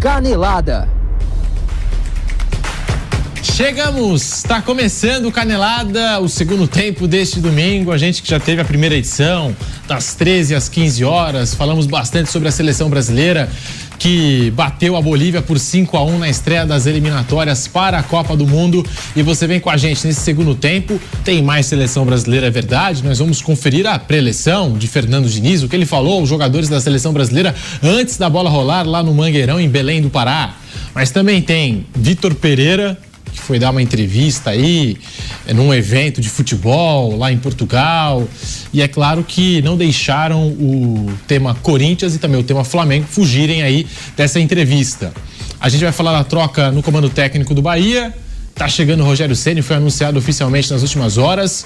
Canelada. Chegamos! Está começando o Canelada, o segundo tempo deste domingo. A gente que já teve a primeira edição, das 13 às 15 horas. Falamos bastante sobre a seleção brasileira que bateu a Bolívia por 5 a 1 na estreia das eliminatórias para a Copa do Mundo. E você vem com a gente nesse segundo tempo. Tem mais seleção brasileira, é verdade. Nós vamos conferir a pré-eleição de Fernando Diniz, o que ele falou, os jogadores da seleção brasileira antes da bola rolar lá no Mangueirão, em Belém do Pará. Mas também tem Vitor Pereira, que foi dar uma entrevista aí é, num evento de futebol lá em Portugal. E é claro que não deixaram o tema Corinthians e também o tema Flamengo fugirem aí dessa entrevista. A gente vai falar da troca no comando técnico do Bahia. Tá chegando o Rogério Ceni, foi anunciado oficialmente nas últimas horas.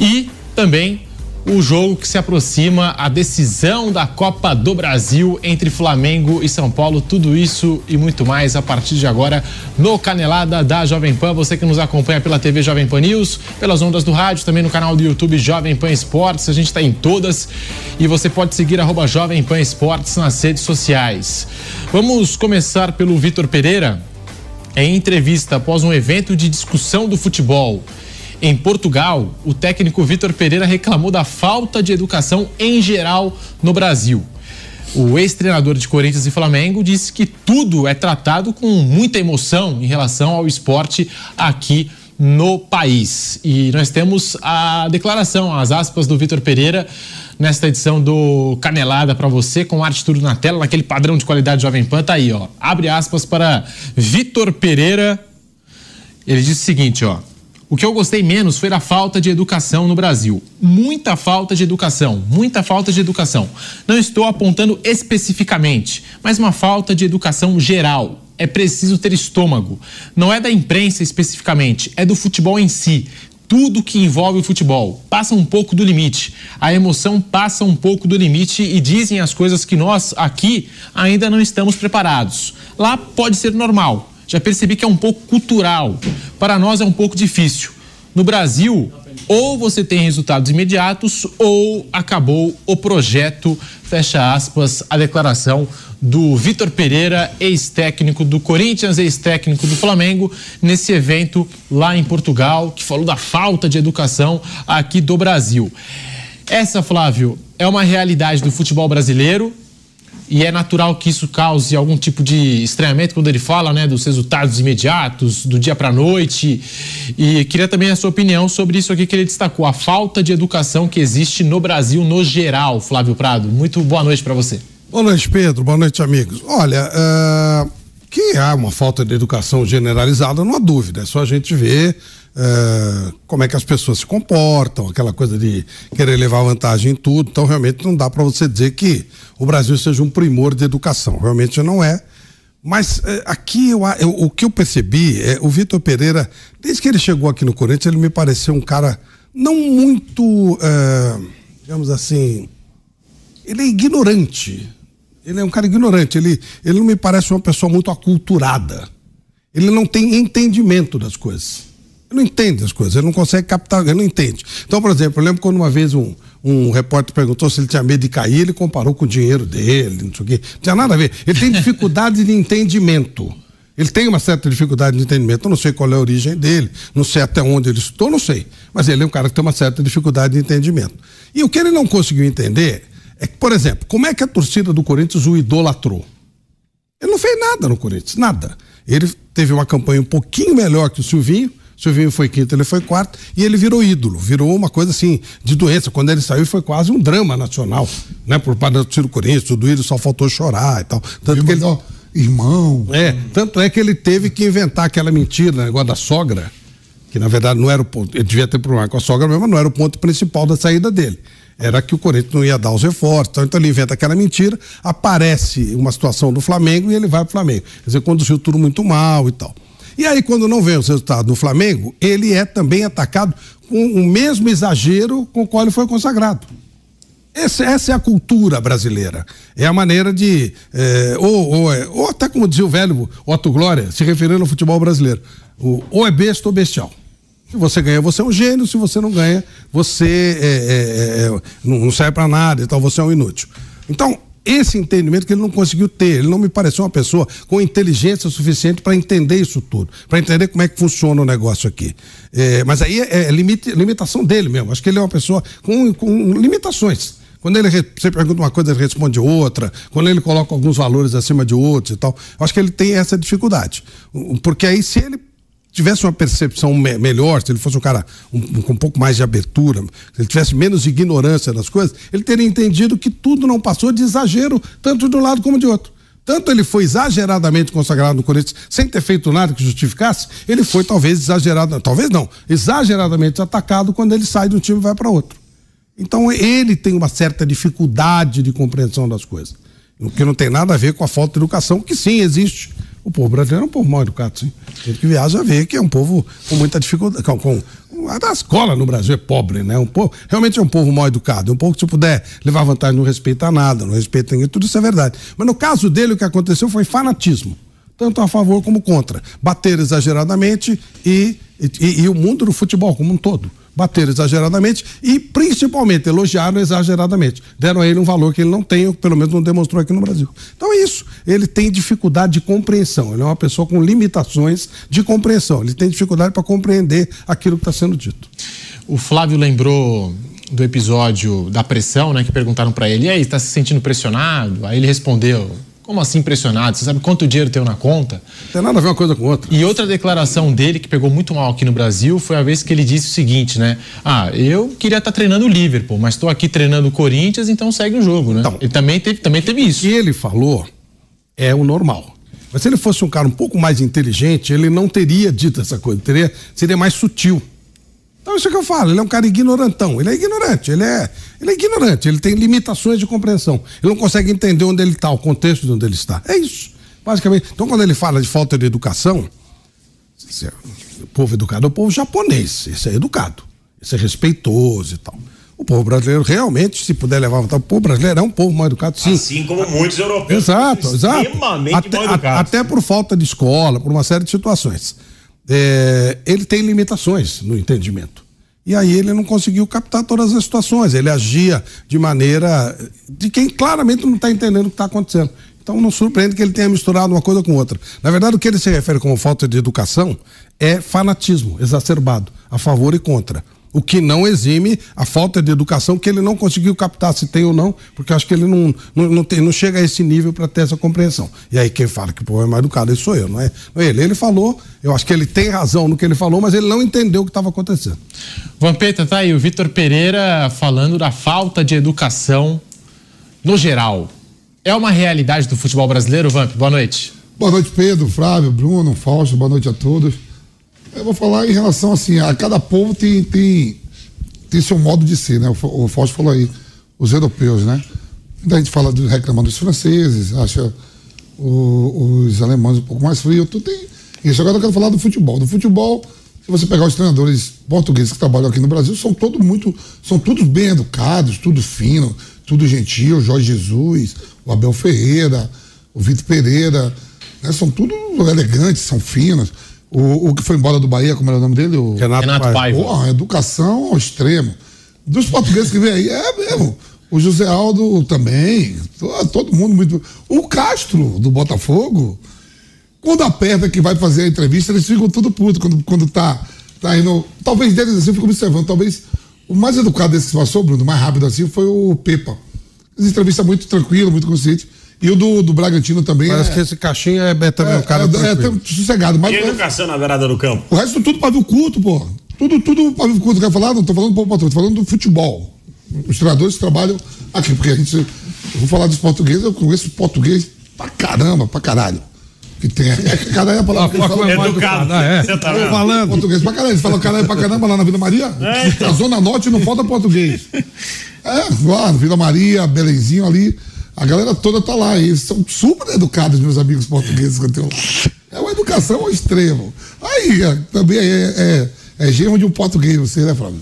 E também o jogo que se aproxima, a decisão da Copa do Brasil entre Flamengo e São Paulo. Tudo isso e muito mais a partir de agora no Canelada da Jovem Pan. Você que nos acompanha pela TV Jovem Pan News, pelas ondas do rádio, também no canal do YouTube Jovem Pan Esportes. A gente está em todas e você pode seguir arroba Jovem Pan Esportes nas redes sociais. Vamos começar pelo Vitor Pereira. Em entrevista após um evento de discussão do futebol. Em Portugal, o técnico Vitor Pereira reclamou da falta de educação em geral no Brasil. O ex-treinador de Corinthians e Flamengo disse que tudo é tratado com muita emoção em relação ao esporte aqui no país. E nós temos a declaração, as aspas do Vitor Pereira nesta edição do Canelada para você, com arte tudo na tela, naquele padrão de qualidade Jovem Pan, tá aí, ó. Abre aspas para Vitor Pereira. Ele disse o seguinte, ó. O que eu gostei menos foi a falta de educação no Brasil. Muita falta de educação, muita falta de educação. Não estou apontando especificamente, mas uma falta de educação geral. É preciso ter estômago. Não é da imprensa especificamente, é do futebol em si. Tudo que envolve o futebol passa um pouco do limite. A emoção passa um pouco do limite e dizem as coisas que nós aqui ainda não estamos preparados. Lá pode ser normal, já percebi que é um pouco cultural. Para nós é um pouco difícil. No Brasil, ou você tem resultados imediatos ou acabou o projeto, fecha aspas, a declaração do Vitor Pereira, ex-técnico do Corinthians, ex-técnico do Flamengo, nesse evento lá em Portugal, que falou da falta de educação aqui do Brasil. Essa, Flávio, é uma realidade do futebol brasileiro, e é natural que isso cause algum tipo de estranhamento quando ele fala né, dos resultados imediatos, do dia para a noite. E queria também a sua opinião sobre isso aqui que ele destacou, a falta de educação que existe no Brasil no geral, Flávio Prado. Muito boa noite para você. Boa noite, Pedro. Boa noite, amigos. Olha, uh, que há uma falta de educação generalizada, não há dúvida. É só a gente ver é, como é que as pessoas se comportam, aquela coisa de querer levar vantagem em tudo. Então, realmente, não dá para você dizer que o Brasil seja um primor de educação. Realmente não é. Mas é, aqui eu, eu, o que eu percebi é o Vitor Pereira, desde que ele chegou aqui no Corinthians, ele me pareceu um cara não muito, é, digamos assim, ele é ignorante. Ele é um cara ignorante. Ele, ele não me parece uma pessoa muito aculturada. Ele não tem entendimento das coisas. Ele não entende as coisas, ele não consegue captar, ele não entende. Então, por exemplo, eu lembro quando uma vez um, um repórter perguntou se ele tinha medo de cair, ele comparou com o dinheiro dele, não sei o quê. Não tinha nada a ver. Ele tem dificuldade de entendimento. Ele tem uma certa dificuldade de entendimento. Eu não sei qual é a origem dele, não sei até onde ele estudou, não sei. Mas ele é um cara que tem uma certa dificuldade de entendimento. E o que ele não conseguiu entender é que, por exemplo, como é que a torcida do Corinthians o idolatrou? Ele não fez nada no Corinthians, nada. Ele teve uma campanha um pouquinho melhor que o Silvinho, Silvinho foi quinto, ele foi quarto, e ele virou ídolo, virou uma coisa assim, de doença. Quando ele saiu, foi quase um drama nacional, né? Por parte do Ciro Corinthians, tudo isso, só faltou chorar e tal. Tanto que ele... Irmão. É, tanto é que ele teve que inventar aquela mentira, negócio da sogra, que na verdade não era o ponto, ele devia ter problema com a sogra mesmo, mas não era o ponto principal da saída dele. Era que o Corinthians não ia dar os reforços, então, então ele inventa aquela mentira, aparece uma situação do Flamengo e ele vai pro Flamengo. Quer dizer, conduziu tudo muito mal e tal. E aí, quando não vem os resultados do Flamengo, ele é também atacado com o mesmo exagero com o qual ele foi consagrado. Essa, essa é a cultura brasileira. É a maneira de. É, ou, ou, é, ou, até como dizia o velho Otto Glória, se referindo ao futebol brasileiro: o, ou é besta ou bestial. Se você ganha, você é um gênio. Se você não ganha, você é, é não serve para nada. Então você é um inútil. Então, esse entendimento que ele não conseguiu ter. Ele não me pareceu uma pessoa com inteligência suficiente para entender isso tudo, para entender como é que funciona o negócio aqui. É, mas aí é, é limite, limitação dele mesmo. Acho que ele é uma pessoa com, com limitações. Quando ele você pergunta uma coisa, ele responde outra. Quando ele coloca alguns valores acima de outros e tal. Acho que ele tem essa dificuldade. Porque aí, se ele tivesse uma percepção me melhor, se ele fosse um cara um, um, com um pouco mais de abertura, se ele tivesse menos ignorância das coisas, ele teria entendido que tudo não passou de exagero, tanto de um lado como de outro. Tanto ele foi exageradamente consagrado no Corinthians, sem ter feito nada que justificasse, ele foi talvez exagerado, talvez não, exageradamente atacado quando ele sai de um time e vai para outro. Então ele tem uma certa dificuldade de compreensão das coisas. O que não tem nada a ver com a falta de educação, que sim existe. O povo brasileiro é um povo mal educado, sim. Ele que viaja vê que é um povo com muita dificuldade. Com, com, a escola no Brasil é pobre, né? Um povo, realmente é um povo mal educado. Um povo que, se puder levar vantagem, não respeita nada, não respeita ninguém, tudo isso é verdade. Mas no caso dele, o que aconteceu foi fanatismo. Tanto a favor como contra. Bater exageradamente e, e, e o mundo do futebol como um todo bateram exageradamente e, principalmente, elogiaram exageradamente. Deram a ele um valor que ele não tem, ou pelo menos não demonstrou aqui no Brasil. Então é isso. Ele tem dificuldade de compreensão. Ele é uma pessoa com limitações de compreensão. Ele tem dificuldade para compreender aquilo que está sendo dito. O Flávio lembrou do episódio da pressão, né? Que perguntaram para ele: e aí, está se sentindo pressionado? Aí ele respondeu: como assim impressionado? Você sabe quanto dinheiro tem na conta? Não tem nada a ver uma coisa com outra. E outra declaração dele que pegou muito mal aqui no Brasil foi a vez que ele disse o seguinte, né? Ah, eu queria estar tá treinando o Liverpool, mas estou aqui treinando o Corinthians, então segue o jogo, né? Então, ele também teve, também teve isso. O que ele falou é o normal. Mas se ele fosse um cara um pouco mais inteligente, ele não teria dito essa coisa, teria, seria mais sutil. Então, isso é que eu falo, ele é um cara ignorantão. Ele é ignorante, ele é, ele é ignorante, ele tem limitações de compreensão. Ele não consegue entender onde ele está, o contexto de onde ele está. É isso, basicamente. Então, quando ele fala de falta de educação, é, o povo educado é o povo japonês, esse é educado, esse é respeitoso e tal. O povo brasileiro realmente, se puder levar o povo brasileiro é um povo mal educado, sim. Assim como muitos europeus. Exato, exato. Extremamente até, mal educados. Até por falta de escola, por uma série de situações é, ele tem limitações no entendimento. E aí ele não conseguiu captar todas as situações. Ele agia de maneira de quem claramente não está entendendo o que está acontecendo. Então não surpreende que ele tenha misturado uma coisa com outra. Na verdade, o que ele se refere como falta de educação é fanatismo exacerbado, a favor e contra. O que não exime a falta de educação que ele não conseguiu captar se tem ou não, porque acho que ele não, não, não, tem, não chega a esse nível para ter essa compreensão. E aí quem fala que o povo é mais educado, isso sou eu, não é, não é ele. Ele falou, eu acho que ele tem razão no que ele falou, mas ele não entendeu o que estava acontecendo. Vampeta, tá aí o Vitor Pereira falando da falta de educação no geral. É uma realidade do futebol brasileiro, Vamp? Boa noite. Boa noite, Pedro, Flávio, Bruno, Fausto, boa noite a todos. Eu vou falar em relação assim, a cada povo tem, tem, tem seu modo de ser, né? O, o Fausto falou aí, os europeus, né? Muita gente fala reclamando dos franceses, acha o, os alemães um pouco mais frios, tudo tem isso. Agora eu quero falar do futebol. Do futebol, se você pegar os treinadores portugueses que trabalham aqui no Brasil, são todos muito, são todos bem educados, tudo fino, tudo gentil, Jorge Jesus, o Abel Ferreira, o Vitor Pereira, né? são tudo elegantes, são finos. O, o que foi embora do Bahia, como era o nome dele? O Renato, Renato Paiva. Paiva. educação ao extremo. Dos portugueses que vem aí, é mesmo. O José Aldo também. Todo mundo muito. O Castro, do Botafogo, quando aperta que vai fazer a entrevista, eles ficam tudo puto quando, quando tá, tá indo. Talvez deles assim, eu fico observando. Talvez o mais educado desse que passou, Bruno, mais rápido assim, foi o Pepa. As entrevistas muito tranquilo, muito consciente. E o do, do Bragantino também. Parece é, que esse caixinha é, é também é, um cara. É, é, é sossegado. Mas, e a educação na beirada do campo? O resto tudo pavio culto, pô. Tudo, tudo pavio culto. Quer falar? Não tô falando do povo patrão, tô falando do futebol. Os treinadores trabalham aqui, porque a gente. Eu vou falar dos portugueses, eu conheço português pra caramba, pra caralho. Que tem. É, caralho é a palavra. Ah, fala, educado. Ah, é. Você tá vendo? falando. Português pra caralho. Eles falam caralho pra caramba lá na Vila Maria. É, então. Na Zona Norte não falta português. É, lá, Vila Maria, Belenzinho ali. A galera toda tá lá. E eles são super educados, meus amigos portugueses que eu tenho lá. É uma educação ao extremo. Aí, é, também é, é, é genro de um português, você, né, Flávio?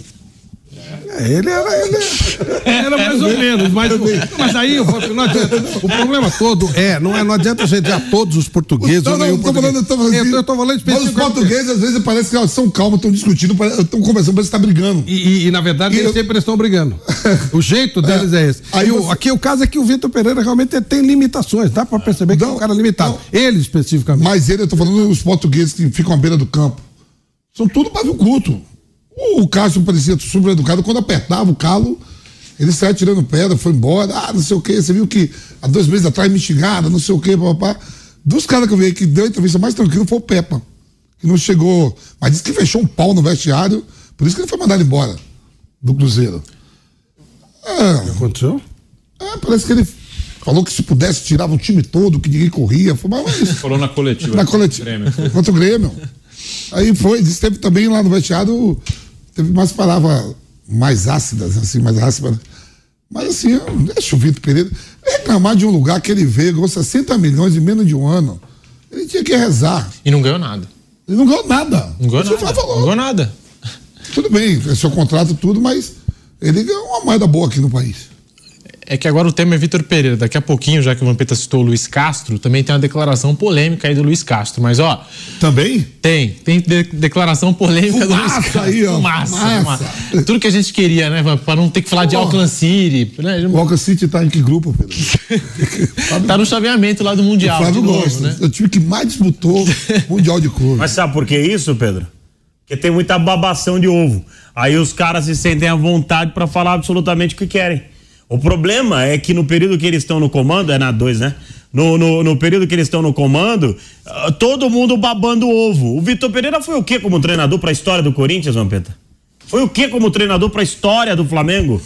É, ele era, ele era mais ou menos, mas, mas aí não adianta, o problema todo é, não é, não adianta gente dizer a todos os portugueses. Não, não, eu tô falando, eu tô falando, eu, tô falando Mas os portugueses às vezes parece que são calmos, estão discutindo, estão conversando, parece que tá brigando. E, na verdade, eles sempre estão brigando. O jeito deles é, é esse. Aí aqui o caso é que o Vitor Pereira realmente tem limitações, dá para perceber que é um cara limitado. Ele especificamente. Mas ele, eu tô falando os portugueses que ficam à beira do campo. São tudo pavio curto. O Cássio parecia super educado. Quando apertava o calo, ele saia tirando pedra, foi embora. Ah, não sei o quê. Você viu que há dois meses atrás me xingaram, não sei o quê, papá. Dos caras que eu vi que deu a entrevista mais tranquilo foi o Peppa. Que não chegou. Mas disse que fechou um pau no vestiário. Por isso que ele foi mandado embora do Cruzeiro. É, o que aconteceu? É, parece que ele falou que se pudesse tirava o time todo, que ninguém corria. Foi, mas, falou na coletiva. Na coletiva. Contra o Grêmio. Aí foi, disse teve também lá no vestiário, teve mais palavras mais ácidas, assim, mais ácidas. Mas assim, deixa o Vitor Pereira reclamar de um lugar que ele veio, ganhou 60 milhões em menos de um ano. Ele tinha que rezar. E não ganhou nada. Ele não ganhou nada. Não ganhou nada. Não ganhou nada. Tudo bem, é seu contrato, tudo, mas ele ganhou uma moeda boa aqui no país. É que agora o tema é Vitor Pereira. Daqui a pouquinho, já que o Vampeta citou o Luiz Castro, também tem uma declaração polêmica aí do Luiz Castro. Mas, ó. Também? Tem. Tem de declaração polêmica fumaça do Luiz Castro. Aí, ó. Fumaça, fumaça. fumaça. Tudo que a gente queria, né, Para não ter que falar de Auckland City. Né? O Auckland City tá em que grupo, Pedro? tá no chaveamento lá do Mundial. O Flávio gosta. Né? É o time que mais disputou Mundial de Clube. Mas sabe por que isso, Pedro? Porque tem muita babação de ovo. Aí os caras se sentem à vontade para falar absolutamente o que querem. O problema é que no período que eles estão no comando, é na 2, né? No, no, no, período que eles estão no comando, uh, todo mundo babando ovo. O Vitor Pereira foi o que como treinador para a história do Corinthians, Vampeta? Foi o que como treinador para a história do Flamengo?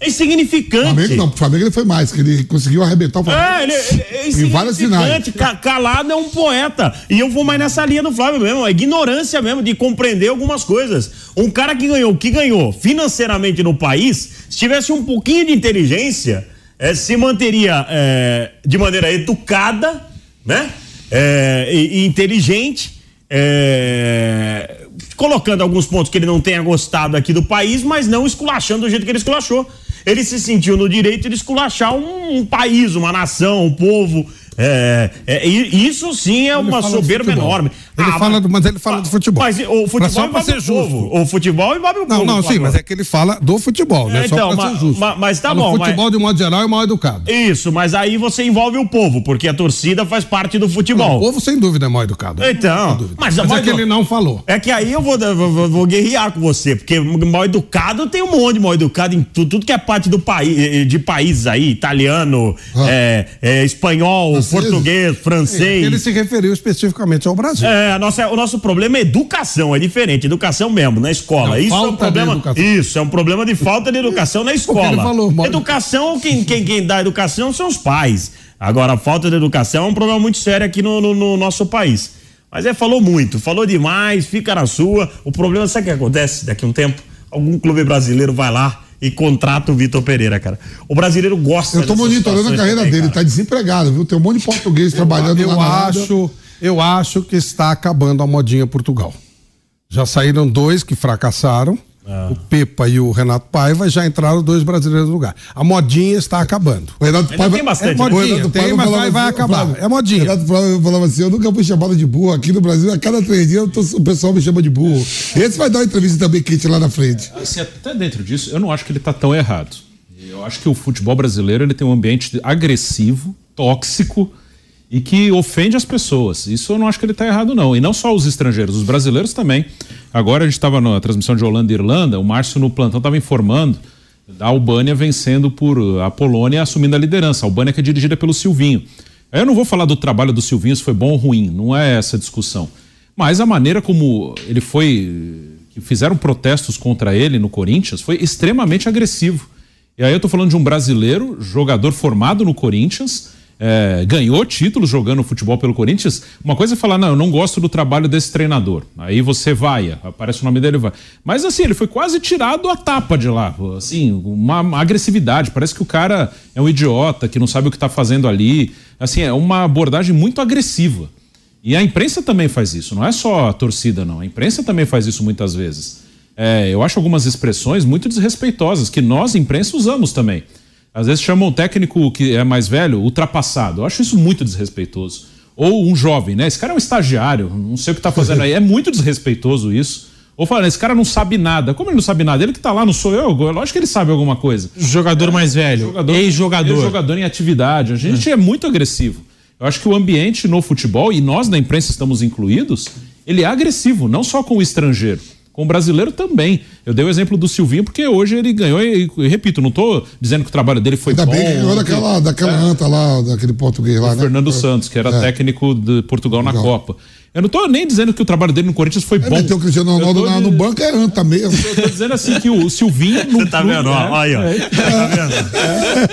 É insignificante. Flamengo não, Flamengo ele foi mais, que ele conseguiu arrebentar o Flamengo. É, ele, ele é insignificante. Calado é um poeta. E eu vou mais nessa linha do Flávio mesmo, a ignorância mesmo de compreender algumas coisas. Um cara que ganhou, que ganhou financeiramente no país, se tivesse um pouquinho de inteligência, é, se manteria é, de maneira educada, né? É, e, e inteligente. É, colocando alguns pontos que ele não tenha gostado aqui do país, mas não esculachando do jeito que ele esculachou ele se sentiu no direito de esculachar um, um país, uma nação, um povo. É, é, isso sim é uma soberba enorme. Ele ah, fala, mas, mas ele fala do futebol. Mas o futebol pra ser justo. O futebol envolve o povo. Não, não, sim, mas é que ele fala do futebol, né? É, então, só pra mas, ser justo. Mas, mas tá fala bom. O futebol, mas... de modo geral, é mal educado. Isso, mas aí você envolve o povo, porque a torcida faz parte do futebol. Não, o povo, sem dúvida, é mal educado. Então, mas, mas é que ele não falou. É que aí eu vou, vou, vou guerrear com você, porque mal educado tem um monte de mal educado em tudo, tudo que é parte do país, de países aí, italiano, ah. é, é, espanhol, francês. português, francês. Ele se referiu especificamente ao Brasil. É, a nossa, o nosso problema é educação, é diferente, educação mesmo, na escola. Não, isso é um problema. Isso, é um problema de falta de educação na escola. Falou, educação, quem, quem, quem dá educação são os pais. Agora, a falta de educação é um problema muito sério aqui no, no, no nosso país. Mas é, falou muito, falou demais, fica na sua. O problema, sabe o que acontece daqui a um tempo? Algum clube brasileiro vai lá e contrata o Vitor Pereira, cara. O brasileiro gosta Eu tô monitorando a carreira também, dele, cara. tá desempregado, viu? Tem um monte de português trabalhando eu lá. Acho, eu acho que está acabando a modinha Portugal. Já saíram dois que fracassaram. Ah. O Pepa e o Renato Paiva já entraram dois brasileiros no lugar. A modinha está acabando. O Renato Paiva tem bastante. É modinha, o Renato tem, mas vai, vai assim, acabar. Flávio, é modinha. O Renato Paiva falava assim: eu nunca fui chamado de burro. Aqui no Brasil, a cada três dias tô, o pessoal me chama de burro. Esse vai dar uma entrevista também quente lá na frente. Assim, até dentro disso, eu não acho que ele está tão errado. Eu acho que o futebol brasileiro ele tem um ambiente agressivo, tóxico e que ofende as pessoas. Isso eu não acho que ele está errado, não. E não só os estrangeiros, os brasileiros também. Agora a gente estava na transmissão de Holanda e Irlanda, o Márcio no plantão estava informando da Albânia vencendo por a Polônia assumindo a liderança. A Albânia que é dirigida pelo Silvinho. Eu não vou falar do trabalho do Silvinho se foi bom ou ruim, não é essa discussão. Mas a maneira como ele foi. que fizeram protestos contra ele no Corinthians foi extremamente agressivo. E aí eu estou falando de um brasileiro, jogador formado no Corinthians, é, ganhou títulos jogando futebol pelo Corinthians, uma coisa é falar, não, eu não gosto do trabalho desse treinador. Aí você vai, aparece o nome dele vai. Mas assim, ele foi quase tirado a tapa de lá. Assim, uma, agressividade. Parece que o cara é um idiota, que não sabe o que está fazendo ali. Assim, é uma abordagem muito agressiva. E a imprensa também faz isso, não é só a torcida, não. A imprensa também faz isso muitas vezes. É, eu acho algumas expressões muito desrespeitosas que nós, imprensa, usamos também. Às vezes chamam o técnico que é mais velho ultrapassado. Eu acho isso muito desrespeitoso. Ou um jovem, né? Esse cara é um estagiário, não sei o que está fazendo aí. É muito desrespeitoso isso. Ou falando, esse cara não sabe nada. Como ele não sabe nada? Ele que tá lá, não sou eu. Lógico que ele sabe alguma coisa. Jogador mais velho, ex-jogador. Ex-jogador em atividade. A gente é. é muito agressivo. Eu acho que o ambiente no futebol, e nós na imprensa estamos incluídos, ele é agressivo, não só com o estrangeiro. Com o brasileiro também. Eu dei o exemplo do Silvinho, porque hoje ele ganhou, e, e repito, não estou dizendo que o trabalho dele foi Ainda bom. Ainda bem que ganhou daquela, daquela é. anta lá, daquele português lá, né? Fernando Santos, que era é. técnico de Portugal na Copa. Eu não estou nem dizendo que o trabalho dele no Corinthians foi é, bom. Meteu o Cristiano Ronaldo de... no banco é anta mesmo. Eu tô dizendo assim que o Silvinho. Você tá vendo? Ó, é, aí, ó. É, tá vendo? É.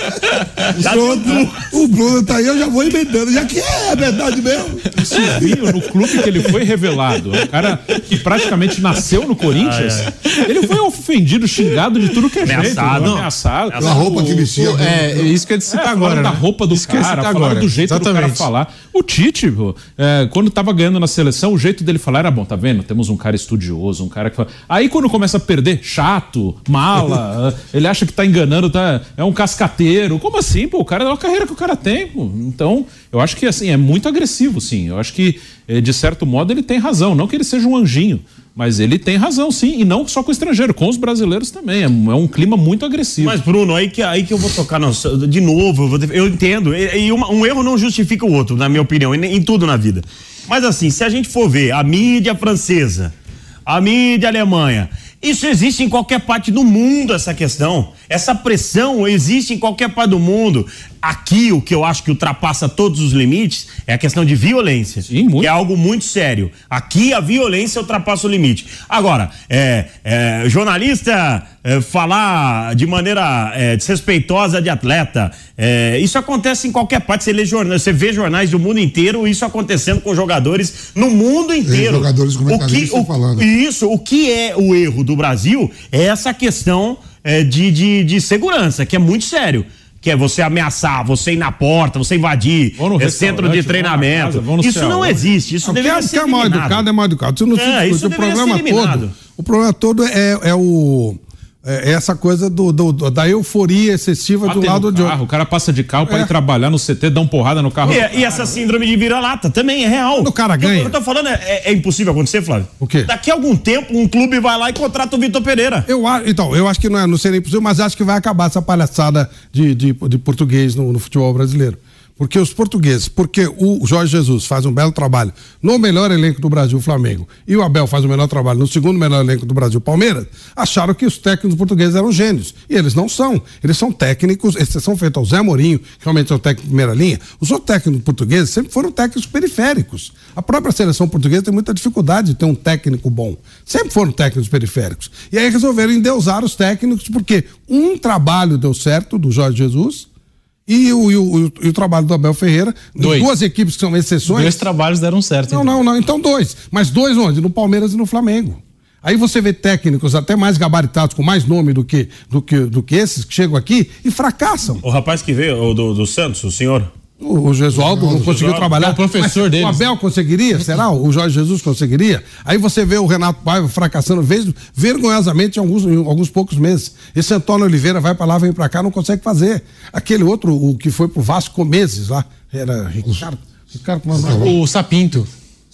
O, o Bruno tá aí, eu já vou emendando, já que é verdade mesmo. O Silvinho, no clube que ele foi revelado, o cara que praticamente nasceu no Corinthians, ah, é. ele foi ofendido, xingado de tudo que é ameaçado, jeito. Ameaçado. A roupa que vestia. É, é, isso que eu disse é, agora. Da né? roupa do isso cara, agora. do jeito Exatamente. do cara falar. O Tite, é, quando tava ganhando na seleção, o jeito dele falar era bom, tá vendo? Temos um cara estudioso, um cara que fala... Aí quando começa a perder, chato, mala, ele acha que tá enganando, tá, é um cascateiro. Como assim, pô? O cara é uma carreira que o cara tem, pô. Então, eu acho que assim, é muito agressivo, sim. Eu acho que, eh, de certo modo, ele tem razão. Não que ele seja um anjinho. Mas ele tem razão, sim, e não só com o estrangeiro, com os brasileiros também. É, é um clima muito agressivo. Mas, Bruno, aí que, aí que eu vou tocar no, de novo, eu, eu entendo. E, uma, um erro não justifica o outro, na minha opinião, em, em tudo na vida. Mas assim, se a gente for ver a mídia francesa, a mídia alemanha, isso existe em qualquer parte do mundo, essa questão. Essa pressão existe em qualquer parte do mundo. Aqui, o que eu acho que ultrapassa todos os limites é a questão de violência. Sim, que é algo muito sério. Aqui, a violência ultrapassa o limite. Agora, é, é, jornalista é, falar de maneira é, desrespeitosa de atleta, é, isso acontece em qualquer parte. Você, lê jornal, você vê jornais do mundo inteiro, isso acontecendo com jogadores no mundo inteiro. E jogadores o que, o, falando. Isso, o que é o erro do Brasil é essa questão é, de, de, de segurança, que é muito sério que é você ameaçar, você ir na porta, você invadir é centro de treinamento. Casa, isso não existe, isso não, deveria ser é mal educado é mal educado. Isso não é, se discute. O problema todo, o problema todo é, é o é, é essa coisa do, do, do, da euforia excessiva Bater do lado de carro, O cara passa de carro para é. ir trabalhar no CT, dá uma porrada no carro. E, e essa síndrome de vira-lata também é real. Quando o cara ganha. O que eu tô falando é, é, é, impossível acontecer, Flávio. O quê? Daqui a algum tempo, um clube vai lá e contrata o Vitor Pereira. Eu, então, eu acho que não, é, não seria impossível, mas acho que vai acabar essa palhaçada de, de, de português no, no futebol brasileiro. Porque os portugueses, porque o Jorge Jesus faz um belo trabalho no melhor elenco do Brasil, Flamengo, e o Abel faz o melhor trabalho no segundo melhor elenco do Brasil, Palmeiras, acharam que os técnicos portugueses eram gênios. E eles não são. Eles são técnicos, exceção feita ao Zé Mourinho, que realmente é o técnico de primeira linha. Os outros técnicos portugueses sempre foram técnicos periféricos. A própria seleção portuguesa tem muita dificuldade de ter um técnico bom. Sempre foram técnicos periféricos. E aí resolveram endeusar os técnicos, porque um trabalho deu certo do Jorge Jesus e o, e o, e o, trabalho do Abel Ferreira, dois. duas equipes que são exceções. Dois trabalhos deram certo. Não, então. não, não. Então dois. Mas dois onde? No Palmeiras e no Flamengo. Aí você vê técnicos até mais gabaritados, com mais nome do que, do que, do que esses que chegam aqui e fracassam. O rapaz que veio, o do, do Santos, o senhor, o Gesualdo não, não conseguiu Gesualdo, trabalhar. É o professor dele. O Abel conseguiria? Será? O Jorge Jesus conseguiria? Aí você vê o Renato Paiva fracassando vez, vergonhosamente em alguns, em alguns poucos meses. Esse Antônio Oliveira vai para lá, vem para cá, não consegue fazer. Aquele outro, o que foi pro Vasco meses lá, era Ricardo. Ricardo o Sapinto.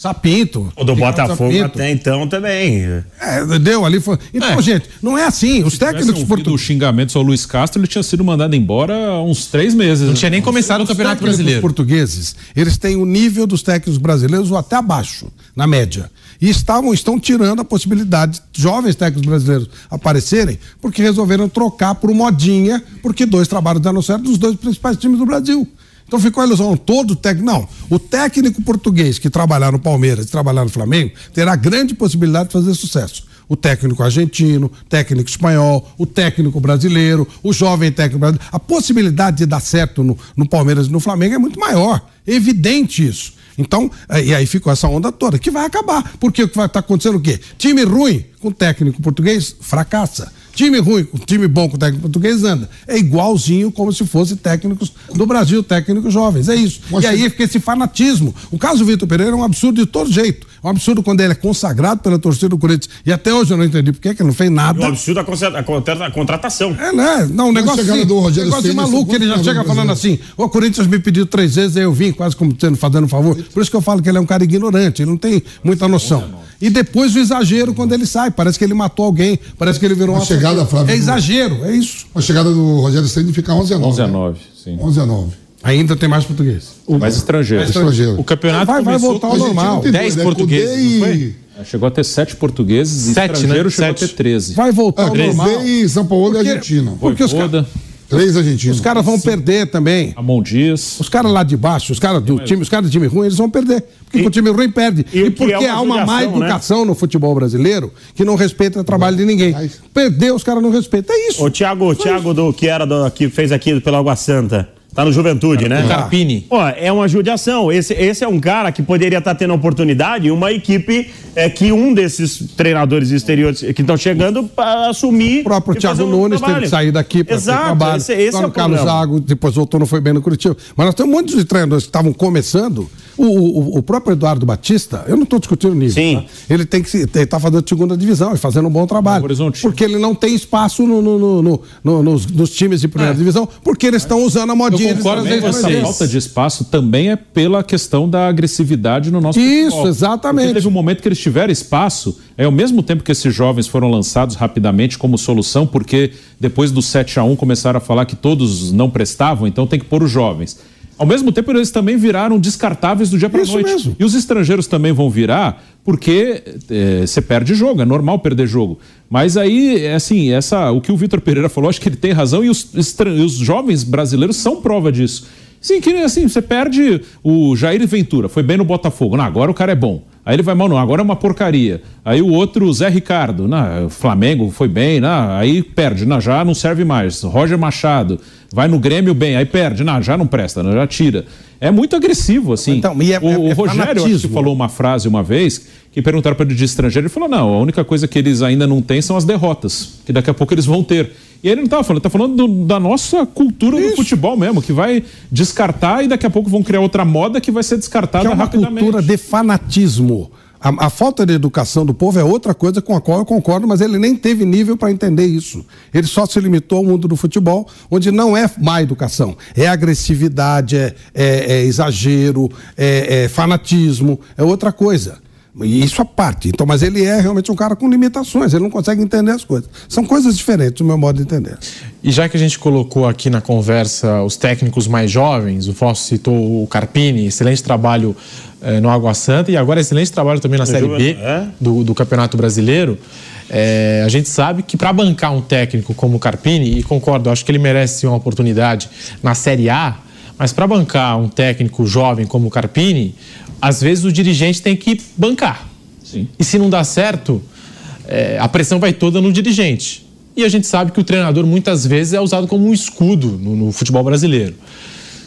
Sapinto. O do Botafogo Sapinto. até então também. É, deu ali. Foi... Então, é. gente, não é assim. Os técnicos portugueses. O xingamento ao Luiz Castro, ele tinha sido mandado embora há uns três meses. Não tinha nem começado o Campeonato Brasileiro. Os portugueses, eles têm o nível dos técnicos brasileiros ou até abaixo, na média. E estavam, estão tirando a possibilidade de jovens técnicos brasileiros aparecerem, porque resolveram trocar por modinha, porque dois trabalhos deram certo dos dois principais times do Brasil. Então ficou a ilusão, todo técnico. Não, o técnico português que trabalhar no Palmeiras, trabalhar no Flamengo, terá grande possibilidade de fazer sucesso. O técnico argentino, técnico espanhol, o técnico brasileiro, o jovem técnico brasileiro. A possibilidade de dar certo no, no Palmeiras e no Flamengo é muito maior. É evidente isso. Então, é, e aí ficou essa onda toda, que vai acabar. Porque o que vai estar tá acontecendo o quê? Time ruim com técnico português fracassa. Time ruim, time bom com técnico português anda. É igualzinho como se fosse técnicos do Brasil, técnicos jovens. É isso. Mas e aí fica esse fanatismo. O caso do Vitor Pereira é um absurdo de todo jeito. É um absurdo quando ele é consagrado pela torcida do Corinthians. E até hoje eu não entendi por que ele não fez nada. É um absurdo a, contratação. É, né? Não, um negócio, assim, do Rogério negócio maluco. Ele já chega falando assim: o Corinthians me pediu três vezes, aí eu vim, quase como sendo fazendo um favor. Por isso que eu falo que ele é um cara ignorante, ele não tem muita noção. E depois o exagero quando ele sai. Parece que ele matou alguém, parece que ele virou uma. uma chegada, Flávio, é exagero, é isso. A chegada do Rogério Ceni fica 11 a 9. 11 a 9, né? sim. 11 a 9. Ainda tem mais português. O mais estrangeiro. Mais estrangeiro. O campeonato vai, vai voltar ao normal. 10 né? portugueses. E... É, chegou a ter sete portugueses e sete, estrangeiro né? chegou sete. a ter 13. Vai voltar é, ao normal. E São Paulo porque, e Argentina. Porque os caras Três argentinos. Os caras vão Sim. perder também. Amon Dias. Os caras lá de baixo, os caras do time, os caras do time ruim, eles vão perder. Porque e, o time ruim perde. E, e porque é há uma má né? educação né? no futebol brasileiro que não respeita o trabalho de ninguém. Perdeu, os caras não respeitam. É isso. O Thiago, o Thiago do, que era do, que fez aqui pela Água Santa. Tá no Juventude, né? Carpini. Pô, é uma judiação. Esse, esse é um cara que poderia estar tá tendo oportunidade uma equipe é, que um desses treinadores exteriores que estão chegando para assumir. O próprio Thiago um Nunes trabalho. teve que sair daqui para Exato, trabalho. Esse, esse é o Carlos Zago, depois voltou, não foi bem no Curitiba. Mas nós temos muitos de treinadores que estavam começando. O, o, o, próprio Eduardo Batista, eu não estou discutindo nível. Sim. Tá? Ele tem que ele tá fazendo segunda divisão e fazendo um bom trabalho. Porque ele não tem espaço no, no, no, nos, nos, times de primeira é. divisão, porque eles estão usando a modinha. Eu concordo essa falta de espaço também é pela questão da agressividade no nosso Isso, futebol. exatamente. Porque teve um momento que eles tiveram espaço, é ao mesmo tempo que esses jovens foram lançados rapidamente como solução, porque depois do 7 a 1 começaram a falar que todos não prestavam, então tem que pôr os jovens. Ao mesmo tempo, eles também viraram descartáveis do dia para noite. Mesmo. E os estrangeiros também vão virar, porque é, você perde jogo, é normal perder jogo. Mas aí, é assim, essa, o que o Vitor Pereira falou, acho que ele tem razão, e os, os jovens brasileiros são prova disso. Sim, que assim, você perde o Jair Ventura, foi bem no Botafogo. Não, agora o cara é bom. Aí ele vai mal, não, agora é uma porcaria. Aí o outro, Zé Ricardo, não, Flamengo foi bem, não, aí perde, não, já não serve mais. Roger Machado, vai no Grêmio bem, aí perde, não, já não presta, não, já tira. É muito agressivo, assim. Então, é, o, é, o Rogério acho que falou uma frase uma vez que perguntaram para ele de estrangeiro, ele falou: não, a única coisa que eles ainda não têm são as derrotas, que daqui a pouco eles vão ter. E ele não estava falando, está falando do, da nossa cultura Isso. do futebol mesmo, que vai descartar e daqui a pouco vão criar outra moda que vai ser descartada que é uma rapidamente. cultura de fanatismo. A, a, falta de educação do povo é outra coisa com a qual eu concordo, mas ele nem teve nível para entender isso. Ele só se limitou ao mundo do futebol, onde não é má educação, é agressividade, é, é, é exagero, é, é fanatismo, é outra coisa. Isso a parte. Então, mas ele é realmente um cara com limitações, ele não consegue entender as coisas. São coisas diferentes do meu modo de entender. E já que a gente colocou aqui na conversa os técnicos mais jovens, o Fosso citou o Carpini, excelente trabalho eh, no Água Santa e agora excelente trabalho também na Série B é? do, do Campeonato Brasileiro. É, a gente sabe que para bancar um técnico como o Carpini, e concordo, acho que ele merece uma oportunidade na Série A, mas para bancar um técnico jovem como o Carpini, às vezes o dirigente tem que bancar. Sim. E se não dá certo, é, a pressão vai toda no dirigente. E a gente sabe que o treinador muitas vezes é usado como um escudo no, no futebol brasileiro.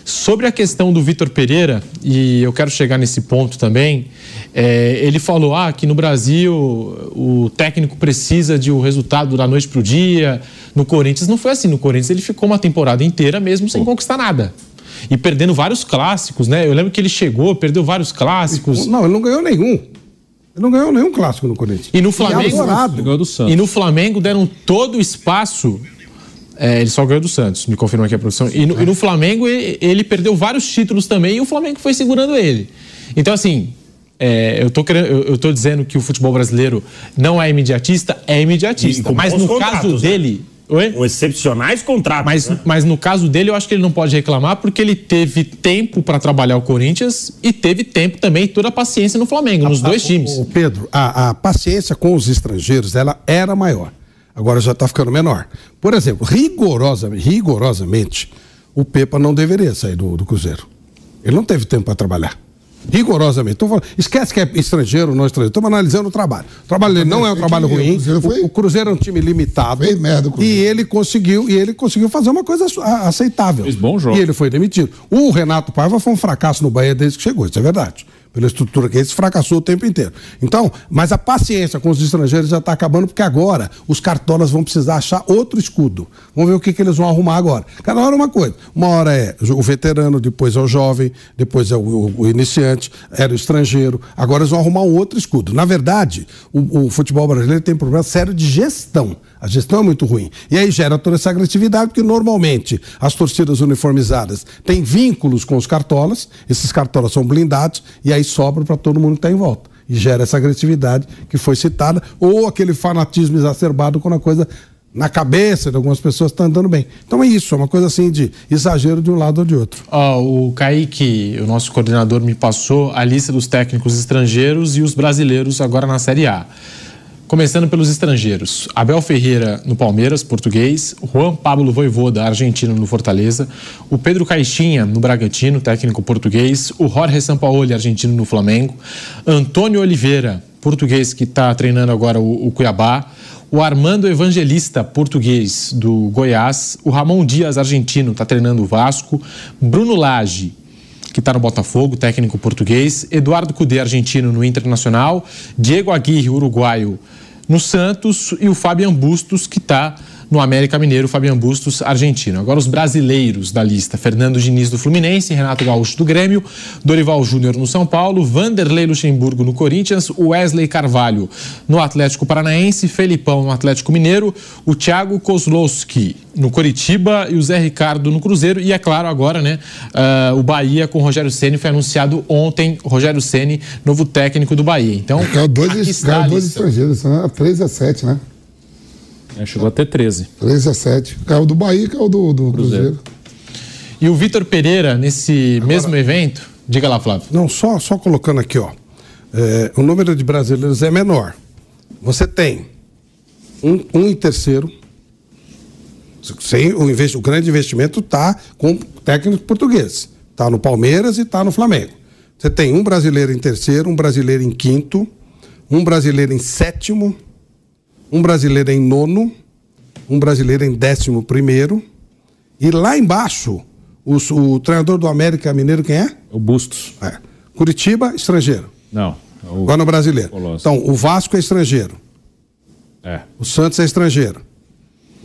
Sobre a questão do Vitor Pereira, e eu quero chegar nesse ponto também, é, ele falou ah, que no Brasil o técnico precisa de um resultado da noite para o dia. No Corinthians não foi assim. No Corinthians ele ficou uma temporada inteira mesmo sem conquistar nada e perdendo vários clássicos, né? Eu lembro que ele chegou, perdeu vários clássicos. Não, ele não ganhou nenhum. Ele não ganhou nenhum clássico no Corinthians. E no Flamengo. E, e no Flamengo deram todo o espaço. É, ele só ganhou do Santos, me confirma aqui a produção. E no, é. e no Flamengo ele, ele, perdeu vários títulos também e o Flamengo foi segurando ele. Então, assim, é, eu, tô querendo, eu, eu tô dizendo que o futebol brasileiro não é imediatista, é imediatista. Mas no caso né? Oi? Com excepcionais contratos. Mas, né? mas no caso dele, eu acho que ele não pode reclamar porque ele teve tempo para trabalhar o Corinthians e teve tempo também, toda a paciência no Flamengo, a, nos dois a, times. O, o Pedro, a, a paciência com os estrangeiros, ela era maior. Agora já está ficando menor. Por exemplo, rigorosamente, rigorosamente, o Pepa não deveria sair do, do Cruzeiro. Ele não teve tempo para trabalhar rigorosamente. Falando, esquece que é estrangeiro ou não estrangeiro. Estamos analisando o trabalho. O trabalho dele não é um trabalho ruim. O Cruzeiro, foi... o Cruzeiro é um time limitado. Fez merda, e ele conseguiu e ele conseguiu fazer uma coisa aceitável. Fez bom jogo. E ele foi demitido. O Renato Paiva foi um fracasso no Bahia desde que chegou, isso é verdade. Pela estrutura que eles fracassou o tempo inteiro. Então, mas a paciência com os estrangeiros já está acabando, porque agora os cartolas vão precisar achar outro escudo. Vamos ver o que, que eles vão arrumar agora. Cada hora é uma coisa. Uma hora é o veterano, depois é o jovem, depois é o, o, o iniciante, era o estrangeiro. Agora eles vão arrumar um outro escudo. Na verdade, o, o futebol brasileiro tem um problema sério de gestão. A gestão é muito ruim. E aí gera toda essa agressividade, porque normalmente as torcidas uniformizadas têm vínculos com os cartolas, esses cartolas são blindados, e aí sobra para todo mundo que está em volta. E gera essa agressividade que foi citada, ou aquele fanatismo exacerbado quando a coisa na cabeça de algumas pessoas está andando bem. Então é isso, é uma coisa assim de exagero de um lado ou de outro. Oh, o Kaique, o nosso coordenador, me passou a lista dos técnicos estrangeiros e os brasileiros agora na Série A. Começando pelos estrangeiros. Abel Ferreira no Palmeiras, português. Juan Pablo Voivoda, argentino, no Fortaleza. O Pedro Caixinha no Bragantino, técnico português. O Jorge Sampaoli, argentino, no Flamengo. Antônio Oliveira, português, que está treinando agora o, o Cuiabá. O Armando Evangelista, português, do Goiás. O Ramon Dias, argentino, está treinando o Vasco. Bruno Lage, que está no Botafogo, técnico português. Eduardo Cudê, argentino, no Internacional. Diego Aguirre, uruguaio, no Santos e o Fabian Bustos, que está no América Mineiro, Fabian Bustos, argentino. Agora os brasileiros da lista: Fernando Diniz do Fluminense, Renato Gaúcho do Grêmio, Dorival Júnior no São Paulo, Vanderlei Luxemburgo no Corinthians, Wesley Carvalho no Atlético Paranaense, Felipão no Atlético Mineiro, o Thiago Kozlowski no Coritiba e o Zé Ricardo no Cruzeiro. E é claro, agora, né? Uh, o Bahia com o Rogério Ceni foi anunciado ontem. Rogério Ceni, novo técnico do Bahia. Então, é, dois, dois estrangeiros, né? 3 a 7, né? É, chegou até 13. 13 a 7. Caiu do Bahia, caiu do, do Cruzeiro. Cruzeiro. E o Vitor Pereira, nesse Agora, mesmo evento, diga lá, Flávio. Não, só, só colocando aqui, ó. É, o número de brasileiros é menor. Você tem um, um em terceiro. Sem o, investi o grande investimento está com técnicos portugueses. Está no Palmeiras e está no Flamengo. Você tem um brasileiro em terceiro, um brasileiro em quinto, um brasileiro em sétimo, um brasileiro em nono, um brasileiro em décimo primeiro, e lá embaixo, o, o treinador do América Mineiro, quem é? O Bustos. É. Curitiba, estrangeiro. Não. É o... Agora no brasileiro. Então, o Vasco é estrangeiro. É. O Santos é estrangeiro.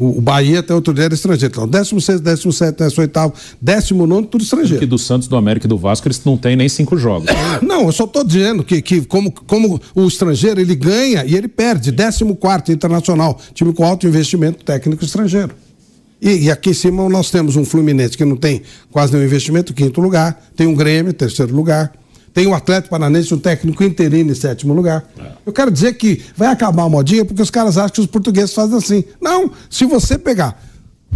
O, o Bahia até outro dia era estrangeiro. Então, 16, 17, 18, 19, tudo estrangeiro. Que do Santos, do América e do Vasco, eles não têm nem cinco jogos. não, eu só estou dizendo que, que como, como o estrangeiro ele ganha e ele perde. 14 internacional, time com alto investimento técnico estrangeiro. E, e, aqui em cima nós temos um Fluminense que não tem quase nenhum investimento, quinto lugar. Tem um Grêmio, terceiro lugar. Tem o Atlético Paranaense, um técnico interino em sétimo lugar. É. Eu quero dizer que vai acabar a modinha porque os caras acham que os portugueses fazem assim. Não, se você pegar.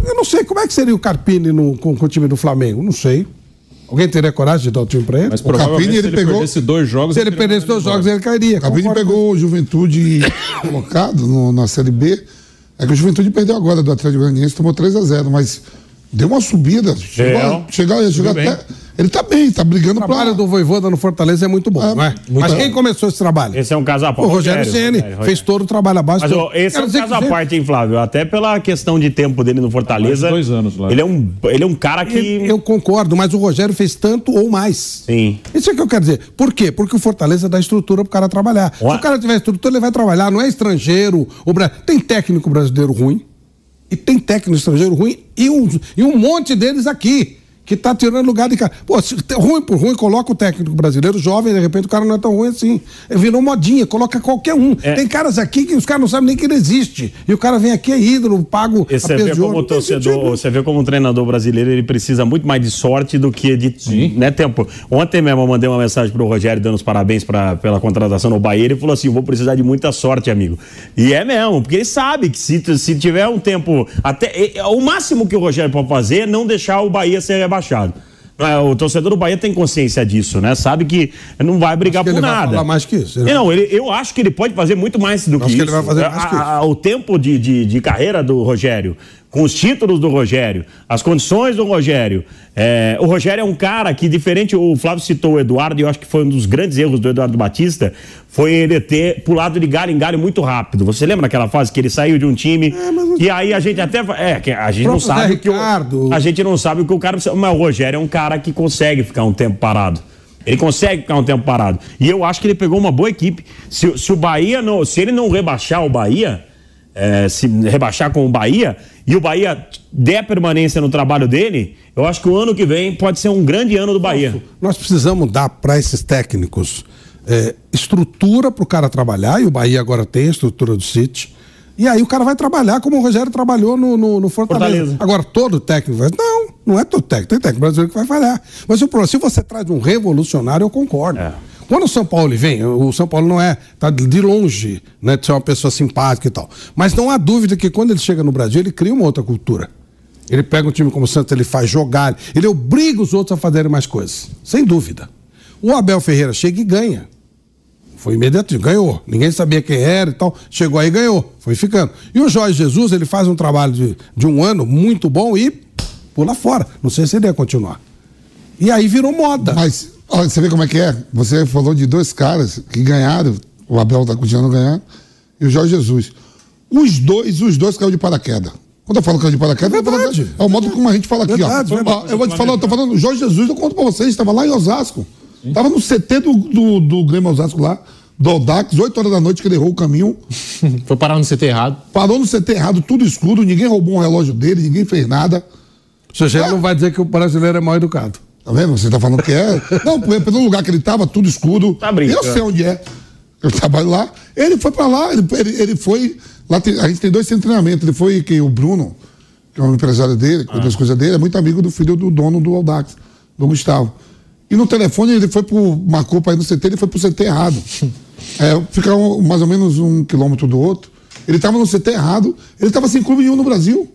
Eu não sei como é que seria o Carpini no, com, com o time do Flamengo. Não sei. Alguém teria coragem de dar o time para ele? Mas o Carpini, ele, ele pegou. Perdesse dois jogos, se ele perdesse dois jogos, ele cairia. O Carpini pegou o Juventude colocado no, na Série B. É que o Juventude perdeu agora do Atlético Goianiense, tomou 3 a 0 mas deu uma subida. Chegou, chegou, chegou até. Bem ele tá bem, tá brigando para. O trabalho pra... do Voivoda no Fortaleza é muito bom, é, não é? Mas quem começou esse trabalho? Esse é um caso à parte. O Rogério Ceni fez todo o trabalho abaixo. Mas ó, esse Quero é um caso à parte, hein, Flávio? Até pela questão de tempo dele no Fortaleza. dois anos lá. Ele é um, ele é um cara que. Eu, eu, concordo, mas o Rogério fez tanto ou mais. Sim. Isso é que eu quero dizer. Por quê? Porque o Fortaleza dá estrutura pro cara trabalhar. Ué? Se o cara tiver estrutura, ele vai trabalhar. Não é estrangeiro. O. Tem técnico brasileiro ruim. E tem técnico estrangeiro ruim e um, e um monte deles aqui que tá tirando lugar de cara. Pô, se, ruim por ruim, coloca o técnico brasileiro jovem, de repente o cara não é tão ruim assim. Virou modinha, coloca qualquer um. É. Tem caras aqui que os caras não sabem nem que ele existe. E o cara vem aqui, é ídolo, pago. E você vê como torcedor, você vê como um treinador brasileiro, ele precisa muito mais de sorte do que de Sim. né, tempo. Ontem mesmo eu mandei uma mensagem pro Rogério dando os parabéns pra, pela contratação no Bahia. Ele falou assim: vou precisar de muita sorte, amigo. E é mesmo, porque ele sabe que se, se tiver um tempo. até O máximo que o Rogério pode fazer é não deixar o Bahia ser rebaixado rebaixado. É, o torcedor do Bahia tem consciência disso, né? Sabe que não vai brigar por nada. Vai mais que isso. Ele não, ele, eu acho que ele pode fazer muito mais do que, que isso. Ele vai fazer mais a, que isso. o tempo de, de, de carreira do Rogério com os títulos do Rogério, as condições do Rogério. É, o Rogério é um cara que, diferente, o Flávio citou o Eduardo, e eu acho que foi um dos grandes erros do Eduardo Batista, foi ele ter pulado de galho em galho muito rápido. Você lembra daquela fase que ele saiu de um time é, e aí a gente até. É, que a gente não sabe que o, A gente não sabe o que o cara. Mas o Rogério é um cara que consegue ficar um tempo parado. Ele consegue ficar um tempo parado. E eu acho que ele pegou uma boa equipe. Se, se o Bahia não. Se ele não rebaixar o Bahia, é, se rebaixar com o Bahia, e o Bahia der permanência no trabalho dele, eu acho que o ano que vem pode ser um grande ano do Bahia. Nós precisamos dar para esses técnicos é, estrutura para o cara trabalhar, e o Bahia agora tem a estrutura do City. E aí o cara vai trabalhar como o Rogério trabalhou no, no, no Fortaleza. Fortaleza. Agora, todo técnico vai. Não, não é todo técnico. Tem técnico brasileiro que vai falhar. Mas o problema, se você traz um revolucionário, eu concordo. É. Quando o São Paulo vem, o São Paulo não é, tá de longe, né, de ser uma pessoa simpática e tal. Mas não há dúvida que quando ele chega no Brasil, ele cria uma outra cultura. Ele pega um time como o Santos, ele faz jogar, ele obriga os outros a fazerem mais coisas. Sem dúvida. O Abel Ferreira chega e ganha. Foi imediato, ganhou. Ninguém sabia quem era e tal. Chegou aí e ganhou. Foi ficando. E o Jorge Jesus, ele faz um trabalho de, de um ano muito bom e pula fora. Não sei se ele ia continuar. E aí virou moda. Mas, olha, você vê como é que é? Você falou de dois caras que ganharam. O Abel está continuando ganhando. E o Jorge Jesus. Os dois, os dois caiu de paraquedas. Quando eu falo caiu de paraquedas, é, verdade, é o modo como a gente fala aqui, verdade, ó. Verdade, eu vou te falar, eu tô falando, o Jorge Jesus, eu conto pra vocês, estava lá em Osasco. Estava no CT do, do, do Grêmio Osasco lá do Audax, 8 horas da noite que ele errou o caminho. Foi parar no CT errado. Parou no CT errado, tudo escuro, ninguém roubou um relógio dele, ninguém fez nada. O senhor é. não vai dizer que o brasileiro é mal educado. Tá vendo? Você tá falando que é. não, pelo lugar que ele tava, tudo escuro. Tá brincando. Eu sei onde é. Eu trabalho lá. Ele foi pra lá, ele, ele, ele foi. Lá tem, a gente tem dois treinamentos. Ele foi que o Bruno, que é um empresário dele, que ah. das coisas dele, é muito amigo do filho do dono do Audax, do Gustavo. E no telefone ele foi pro. marcou pra ir no CT, ele foi pro CT errado. É, fica um, mais ou menos um quilômetro do outro. Ele estava no CT errado, ele estava sem clube nenhum no Brasil.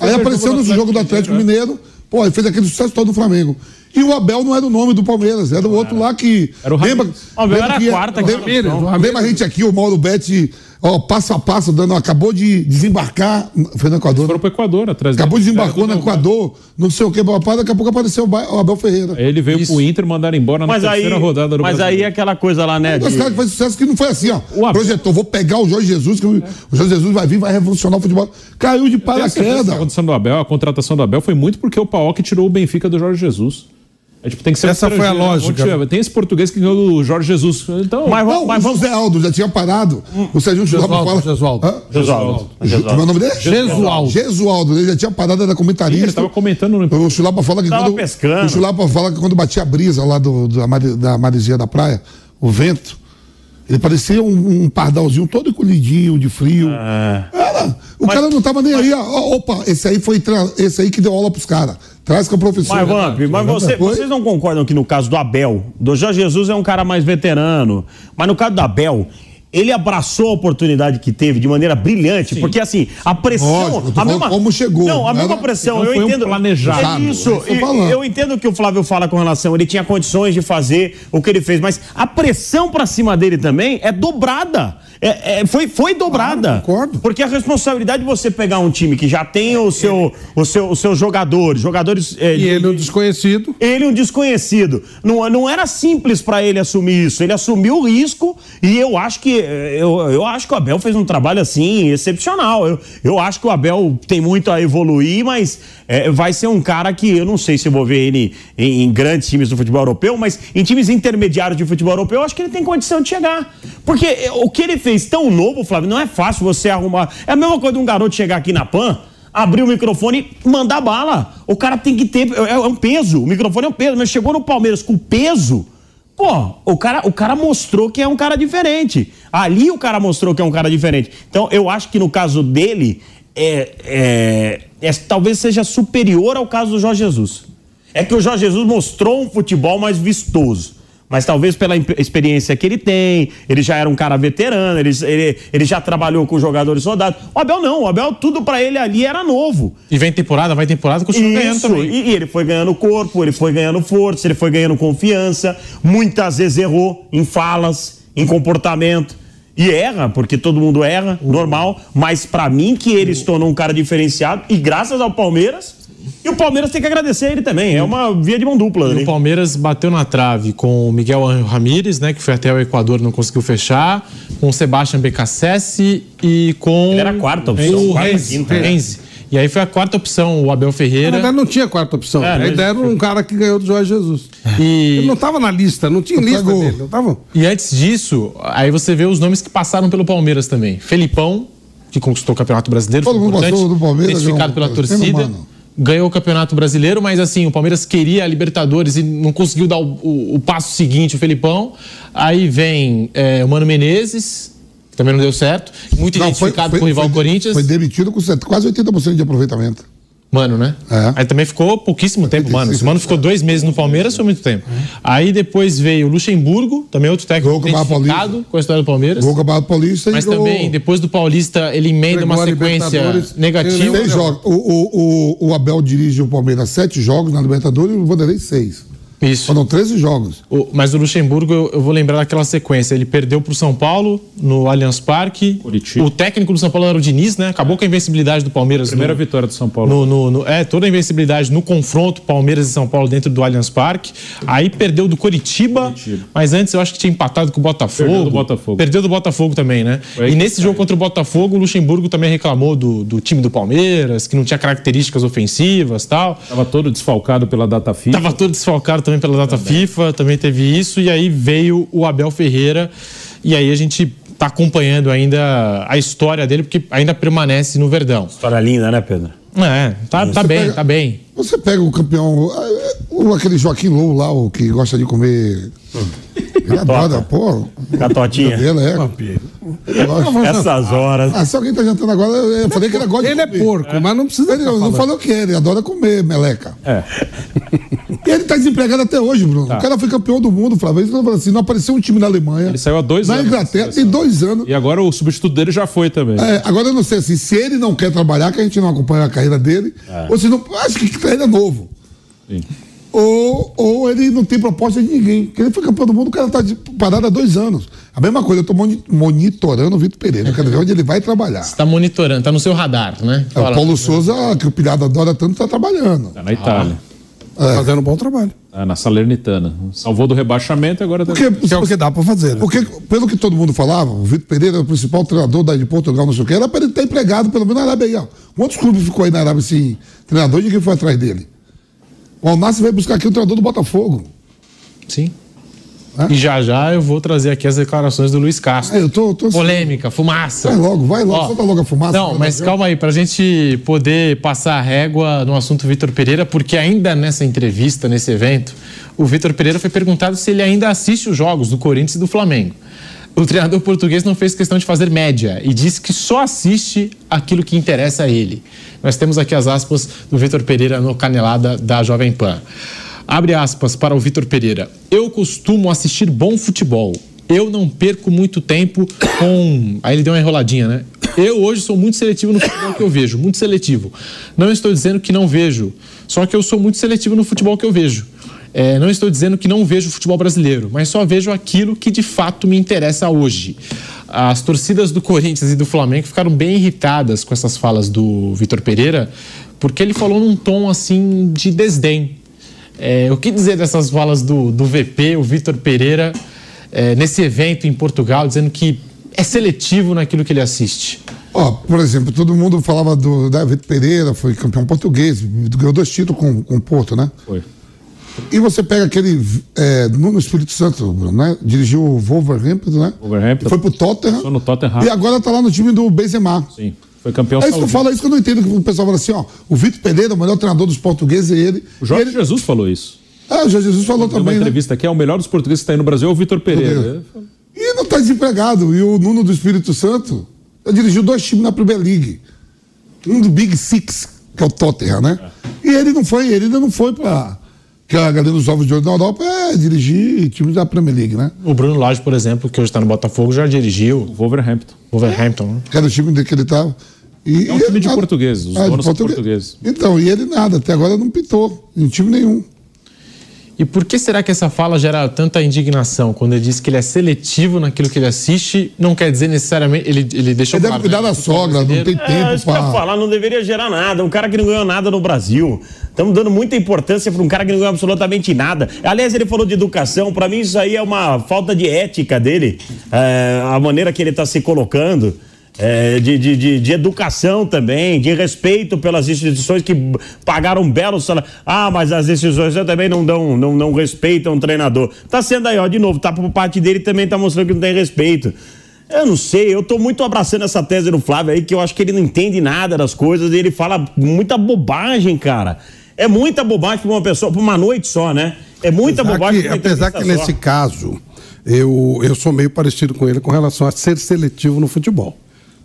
Aí apareceu no jogo do Atlético né? Mineiro, pô, ele fez aquele sucesso todo do Flamengo. E o Abel não era o nome do Palmeiras, era o outro lá que. Era o Ramiro. Abel era a quarta, lembra, lembra, lembra a gente aqui, o Mauro Betti ó, passo a passo, dando, acabou de desembarcar. Foi no Equador. Foram pro Equador atrás Acabou de desembarcar no Equador, não sei o que, papai, daqui a pouco apareceu o Abel Ferreira. Ele veio Isso. pro Inter, mandaram embora na mas terceira aí, rodada do Mas Brasil. aí é aquela coisa lá, né? Mas de... cara que faz sucesso que não foi assim, ó. O Abel... Projetou, vou pegar o Jorge Jesus, que é. o Jorge Jesus vai vir, vai revolucionar o futebol. Caiu de paraquedas. A contratação do Abel, a contratação do Abel foi muito porque o Paok tirou o Benfica do Jorge Jesus. É, tipo, tem que ser Essa foi a lógica. Tem esse português que ganhou do Jorge Jesus. Então, mas, não, mas o José Aldo já tinha parado. Hum. O Sérgio Chulapa fala. Jesualdo. Jesualdo. Como é o nome dele? Jesualdo. Jesualdo. Ele já tinha parado, era comentarista. Ele estava comentando no. O Chulapa fala que. quando, pescando. O Chulapa fala que quando batia a brisa lá do, da, da maresia da praia, o vento. Ele parecia um, um pardalzinho todo encolhidinho, de frio. Ah. Era. O mas, cara não tava nem mas, aí. Ó, opa, esse aí foi esse aí que deu aula pros caras. Traz com a professora. Mas, Vamp, mas você, vocês não concordam que no caso do Abel, do Jorge Jesus é um cara mais veterano, mas no caso do Abel, ele abraçou a oportunidade que teve de maneira brilhante, Sim. porque assim, a pressão. Lógico, a mesma, como chegou. Não, a mesma pressão, eu entendo. Um planejado. É isso, eu, eu entendo o que o Flávio fala com relação. Ele tinha condições de fazer o que ele fez, mas a pressão para cima dele também é dobrada. É, é, foi, foi dobrada. Ah, concordo. Porque a responsabilidade de você pegar um time que já tem o seu, o seu, os seus jogadores, jogadores. É, e ele um desconhecido. Ele um desconhecido. Não, não era simples para ele assumir isso. Ele assumiu o risco e eu acho que eu, eu acho que o Abel fez um trabalho assim excepcional. Eu, eu acho que o Abel tem muito a evoluir, mas é, vai ser um cara que eu não sei se eu vou ver ele em, em grandes times do futebol europeu, mas em times intermediários de futebol europeu, eu acho que ele tem condição de chegar. Porque o que ele fez fez tão novo, Flávio, não é fácil você arrumar. É a mesma coisa de um garoto chegar aqui na PAN, abrir o microfone e mandar bala. O cara tem que ter. É, é um peso. O microfone é um peso. Mas chegou no Palmeiras com peso. Pô, o cara, o cara mostrou que é um cara diferente. Ali o cara mostrou que é um cara diferente. Então, eu acho que no caso dele, é, é, é, talvez seja superior ao caso do Jorge Jesus. É que o Jorge Jesus mostrou um futebol mais vistoso mas talvez pela experiência que ele tem, ele já era um cara veterano, ele, ele, ele já trabalhou com jogadores rodados. O Abel não, o Abel tudo para ele ali era novo. E vem temporada, vai temporada, continua Isso, ganhando também. E, e ele foi ganhando corpo, ele foi ganhando força, ele foi ganhando confiança, muitas vezes errou em falas, em comportamento. E erra, porque todo mundo erra, normal, mas para mim que ele se tornou um cara diferenciado e graças ao Palmeiras, e o Palmeiras tem que agradecer ele também. É uma via de mão dupla. o Palmeiras bateu na trave com o Miguel Ramírez, né? Que foi até o Equador não conseguiu fechar. Com o Sebastian Becassese e com. Ele era quarta opção. O Renzi. E aí foi a quarta opção, o Abel Ferreira. Na verdade, não tinha quarta opção. É, aí deram um cara que ganhou do Jorge Jesus. E... Ele não estava na lista, não tinha lista dele. Não tava... E antes disso, aí você vê os nomes que passaram pelo Palmeiras também. Felipão, que conquistou o Campeonato Brasileiro. Todo mundo gostou do Palmeiras. Identificado pela torcida. Ganhou o Campeonato Brasileiro, mas assim, o Palmeiras queria a Libertadores e não conseguiu dar o, o, o passo seguinte, o Felipão. Aí vem é, o Mano Menezes, também não deu certo. Muito não, identificado foi, foi, com o rival foi, Corinthians. Foi demitido com quase 80% de aproveitamento. Mano, né? É. Aí também ficou pouquíssimo tempo, mano. O Mano ficou dois meses no Palmeiras, foi muito tempo. É. Aí depois veio o Luxemburgo, também outro técnico identificado com a história do Palmeiras. Gol Paulista. Mas também, depois do Paulista, ele emenda uma sequência negativa. Seis jogos. O, o, o, o Abel dirige o Palmeiras sete jogos na Libertadores e o Vanderlei seis. Isso. Foram 13 jogos. O, mas o Luxemburgo, eu, eu, vou lembrar daquela sequência. Ele perdeu para o São Paulo no Allianz Parque. Curitiba. O técnico do São Paulo era o Diniz, né? Acabou com a invencibilidade do Palmeiras. Primeira no, vitória do São Paulo. No, no, no, é, toda a invencibilidade no confronto Palmeiras e São Paulo dentro do Allianz Parque. Aí perdeu do Curitiba, Curitiba. mas antes eu acho que tinha empatado com o Botafogo. Perdeu do Botafogo. Perdeu do Botafogo também, né? E nesse jogo contra o Botafogo, o Luxemburgo também reclamou do, do time do Palmeiras, que não tinha características ofensivas tal. Tava todo desfalcado pela data FIFA. Tava todo desfalcado também pela data também. FIFA. Também teve isso, e aí veio o Abel Ferreira, e aí a gente está acompanhando ainda a história dele, porque ainda permanece no Verdão. História linda, né, Pedro? É, tá, tá bem, pega, tá bem. Você pega o campeão, o, aquele Joaquim Lou lá, o que gosta de comer. Ele adora, pô. Catotinha. Dele, é. Essas horas. Ah, se alguém tá jantando agora, eu falei que ele gosta Ele é porco, é. mas não precisa. Ele não falou que é, ele adora comer meleca. É. E ele tá desempregado até hoje, Bruno. Tá. O cara foi campeão do mundo, Flávio. Ele assim: não apareceu um time na Alemanha. Ele saiu há dois na anos. Na Inglaterra, tem dois anos. E agora o substituto dele já foi também. É, agora eu não sei assim, se ele não quer trabalhar, que a gente não acompanha a carreira dele, é. ou se não. Acho que ele é novo. Sim ou, ou ele não tem proposta de ninguém. Porque ele foi campeão do mundo, o cara está parado há dois anos. A mesma coisa, eu estou monitorando o Vitor Pereira, eu quero ver onde ele vai trabalhar. Você está monitorando, está no seu radar, né? É, o Paulo Souza, que o Pilhado adora tanto, está trabalhando. Está na Itália. Ah. É. Fazendo um bom trabalho. É, na Salernitana. Salvou do rebaixamento agora tá... porque, porque, porque dá para fazer. Né? Porque, pelo que todo mundo falava, o Vitor Pereira é o principal treinador da, de Portugal, não sei o que, era para ele ter empregado, pelo menos na Arábia aí. Ó. Quantos clubes ficou aí na Arábia assim, treinador e ninguém foi atrás dele? O Alnassi vai buscar aqui o treinador do Botafogo. Sim. É? E já já eu vou trazer aqui as declarações do Luiz Castro. É, eu tô, tô Polêmica, fumaça. Vai logo, vai logo, Ó, solta logo a fumaça. Não, mas calma aí, pra gente poder passar a régua no assunto Vitor Pereira, porque ainda nessa entrevista, nesse evento, o Vitor Pereira foi perguntado se ele ainda assiste os jogos do Corinthians e do Flamengo. O treinador português não fez questão de fazer média e disse que só assiste aquilo que interessa a ele. Nós temos aqui as aspas do Vitor Pereira no Canelada da Jovem Pan. Abre aspas para o Vitor Pereira. Eu costumo assistir bom futebol. Eu não perco muito tempo com. Aí ele deu uma enroladinha, né? Eu hoje sou muito seletivo no futebol que eu vejo, muito seletivo. Não estou dizendo que não vejo, só que eu sou muito seletivo no futebol que eu vejo. É, não estou dizendo que não vejo futebol brasileiro, mas só vejo aquilo que de fato me interessa hoje. As torcidas do Corinthians e do Flamengo ficaram bem irritadas com essas falas do Vitor Pereira, porque ele falou num tom assim de desdém. É, o que dizer dessas falas do, do VP, o Vitor Pereira, é, nesse evento em Portugal, dizendo que é seletivo naquilo que ele assiste? Ó, por exemplo, todo mundo falava do David Pereira, foi campeão português, ganhou dois títulos com, com o Porto, né? Foi. E você pega aquele é, no Espírito Santo, né? Dirigiu o Wolverhampton, né? Wolverhampton. Foi pro Tottenham. no Tottenham. E agora tá lá no time do Benzema. Sim. Foi campeão É isso que eu falo, é isso que eu não entendo. Que o pessoal fala assim, ó. O Vitor Pereira, o melhor treinador dos portugueses, é ele. O Jorge ele... Jesus falou isso. Ah, o Jorge Jesus falou também. Uma né? entrevista né? aqui, é o melhor dos portugueses que está aí no Brasil é o Vitor Pereira. E não tá desempregado. E o Nuno do Espírito Santo dirigiu dois times na Premier League. Um do Big Six, que é o Tottenham, né? É. E ele não foi, ele ainda não foi para que a galera dos Ovos de Ouro na Europa é dirigir times da Premier League, né? O Bruno Lage, por exemplo, que hoje está no Botafogo, já dirigiu. O Wolverhampton. Wolverhampton, né? Que era o time que ele estava. E, é um time de portugueses, os é, donos são portugueses. Então, e ele nada, até agora não pitou em time nenhum. E por que será que essa fala gera tanta indignação? Quando ele diz que ele é seletivo naquilo que ele assiste, não quer dizer necessariamente. Ele, ele deixou Ele deve cuidar da sogra, não tem tempo é, isso pra... falar, não deveria gerar nada. Um cara que não ganhou nada no Brasil. Estamos dando muita importância para um cara que não ganhou absolutamente nada. Aliás, ele falou de educação. Para mim, isso aí é uma falta de ética dele. É, a maneira que ele está se colocando. É, de, de, de, de, educação também, de respeito pelas instituições que pagaram belos salários. Ah, mas as instituições também não dão, não, não respeitam o treinador. Tá sendo aí, ó, de novo, tá por parte dele também tá mostrando que não tem respeito. Eu não sei, eu tô muito abraçando essa tese do Flávio aí, que eu acho que ele não entende nada das coisas, e ele fala muita bobagem, cara. É muita bobagem pra uma pessoa, pra uma noite só, né? É muita apesar bobagem. Que, apesar que só. nesse caso, eu, eu sou meio parecido com ele com relação a ser seletivo no futebol.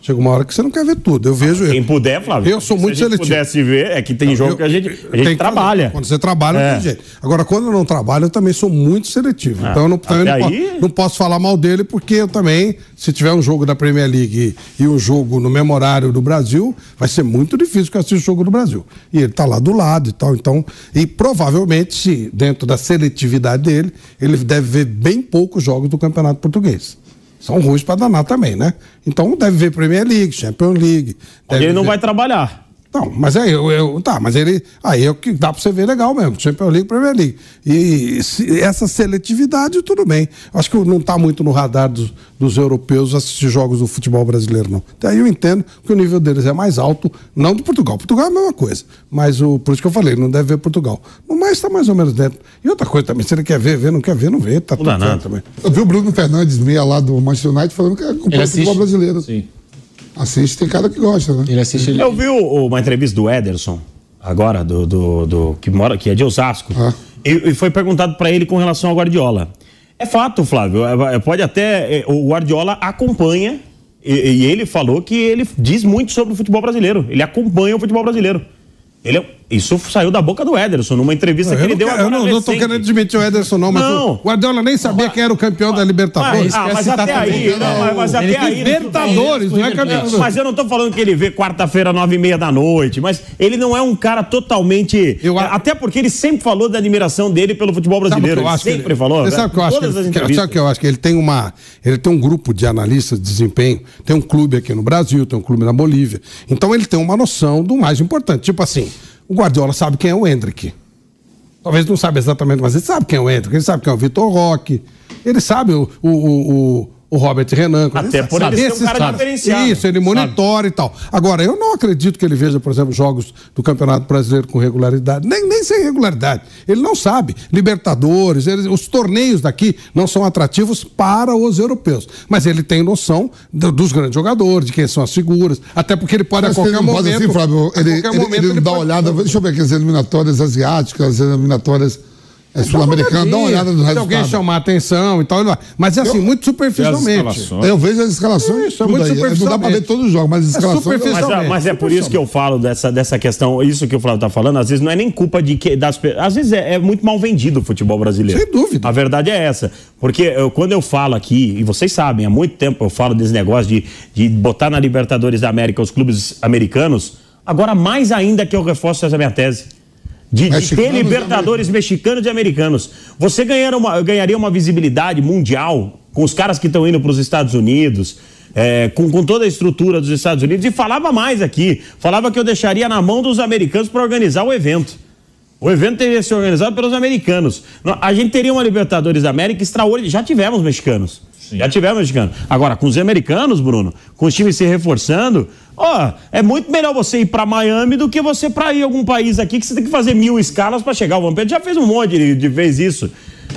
Chega uma hora que você não quer ver tudo. Eu vejo. Quem puder, Flávio. Eu sou muito seletivo. Se pudesse ver, é que tem não, jogo eu, que a gente, a gente trabalha. Quando você trabalha, é. tem jeito. Agora, quando eu não trabalho, eu também sou muito seletivo. Ah, então eu não, também não, aí... posso, não, posso, falar mal dele, porque eu também, se tiver um jogo da Premier League e, e um jogo no memorário do Brasil, vai ser muito difícil que eu assista o jogo do Brasil. E ele está lá do lado e tal. Então, e provavelmente, se dentro da seletividade dele, ele deve ver bem poucos jogos do Campeonato Português são ruins para danar também, né? Então deve ver Premier League, Champions League. Ele não ver... vai trabalhar. Não, mas aí eu, eu, tá, mas ele aí é o que dá para você ver legal mesmo, Champions League, Premier League. E se, essa seletividade tudo bem. Acho que não está muito no radar dos, dos, europeus assistir jogos do futebol brasileiro não. Até aí eu entendo que o nível deles é mais alto, não do Portugal. Portugal é a mesma coisa, mas o por isso que eu falei, não deve ver Portugal. No mais está mais ou menos dentro. E outra coisa também, se ele quer ver, ver, não quer ver, não vê, tá tudo certo também. Eu vi o Bruno Fernandes meia lá do Manchester United falando que é o futebol brasileiro. Sim. Assiste, tem cara que gosta, né? Ele assiste. Ele... Eu vi o, uma entrevista do Ederson, agora, do, do, do, que mora, que é de Osasco, ah. e, e, foi perguntado para ele com relação ao Guardiola. É fato, Flávio. É, é, pode até. É, o Guardiola acompanha, e, e ele falou que ele diz muito sobre o futebol brasileiro. Ele acompanha o futebol brasileiro. Ele é isso saiu da boca do Ederson, numa entrevista que ele deu agora. Eu não, tô querendo admitir o Ederson, não, mas não. o Guardiola nem sabia quem era o campeão da Libertadores. Ah, mas até aí. Não, mas até aí. Libertadores, não é campeão. Mas eu não tô falando que ele vê quarta-feira, nove e meia da noite, mas ele não é um cara totalmente. Eu, até porque ele sempre falou da admiração dele pelo futebol brasileiro. Ele sempre ele, falou. Sabe o que eu acho? Que, sabe o que eu acho? Que ele tem uma. Ele tem um grupo de analistas de desempenho, tem um clube aqui no Brasil, tem um clube na Bolívia. Então ele tem uma noção do mais importante. Tipo assim. O Guardiola sabe quem é o Hendrick. Talvez não saiba exatamente, mas ele sabe quem é o Hendrick, ele sabe quem é o Vitor Roque, ele sabe o, o, o, o Robert Renan. Até por ele ser um cara diferenciado. Isso, ele monitora sabe. e tal. Agora, eu não acredito que ele veja, por exemplo, jogos do Campeonato Brasileiro com regularidade, nem, nem sem regularidade. Ele não sabe. Libertadores, eles, os torneios daqui não são atrativos para os europeus. Mas ele tem noção do, dos grandes jogadores, de quem são as figuras, até porque ele pode Mas a qualquer momento... Assim, Flávio, ele, ele, momento, ele, ele dá uma olhada, deixa eu ver aqui as eliminatórias asiáticas, as eliminatórias é sul-americano, dá uma olhada no resultado. Se alguém chamar atenção e tal, mas é assim, eu, muito superficialmente. Eu vejo as escalações. Isso, é muito superficialmente. Não dá pra ver todos os jogos, mas as é escalações. É mas, mas, é por isso que eu falo dessa, dessa questão, isso que o Flávio tá falando, às vezes não é nem culpa de que. Das, às vezes é, é muito mal vendido o futebol brasileiro. Sem dúvida. A verdade é essa. Porque eu, quando eu falo aqui, e vocês sabem, há muito tempo eu falo desse negócio de, de botar na Libertadores da América os clubes americanos, agora mais ainda que eu reforço essa minha tese de, de ter Libertadores mexicanos e americanos. Você uma, ganharia uma visibilidade mundial com os caras que estão indo para os Estados Unidos, é, com, com, toda a estrutura dos Estados Unidos, e falava mais aqui. Falava que eu deixaria na mão dos americanos para organizar o evento. O evento teria que ser organizado pelos americanos. A gente teria uma Libertadores da América extraordinária. Já tivemos mexicanos. Sim. Já tivemos mexicanos. Agora, com os americanos, Bruno, com os times se reforçando, ó, é muito melhor você ir para Miami do que você para ir a algum país aqui que você tem que fazer mil escalas para chegar. O Vampiro já fez um monte de, de vezes isso.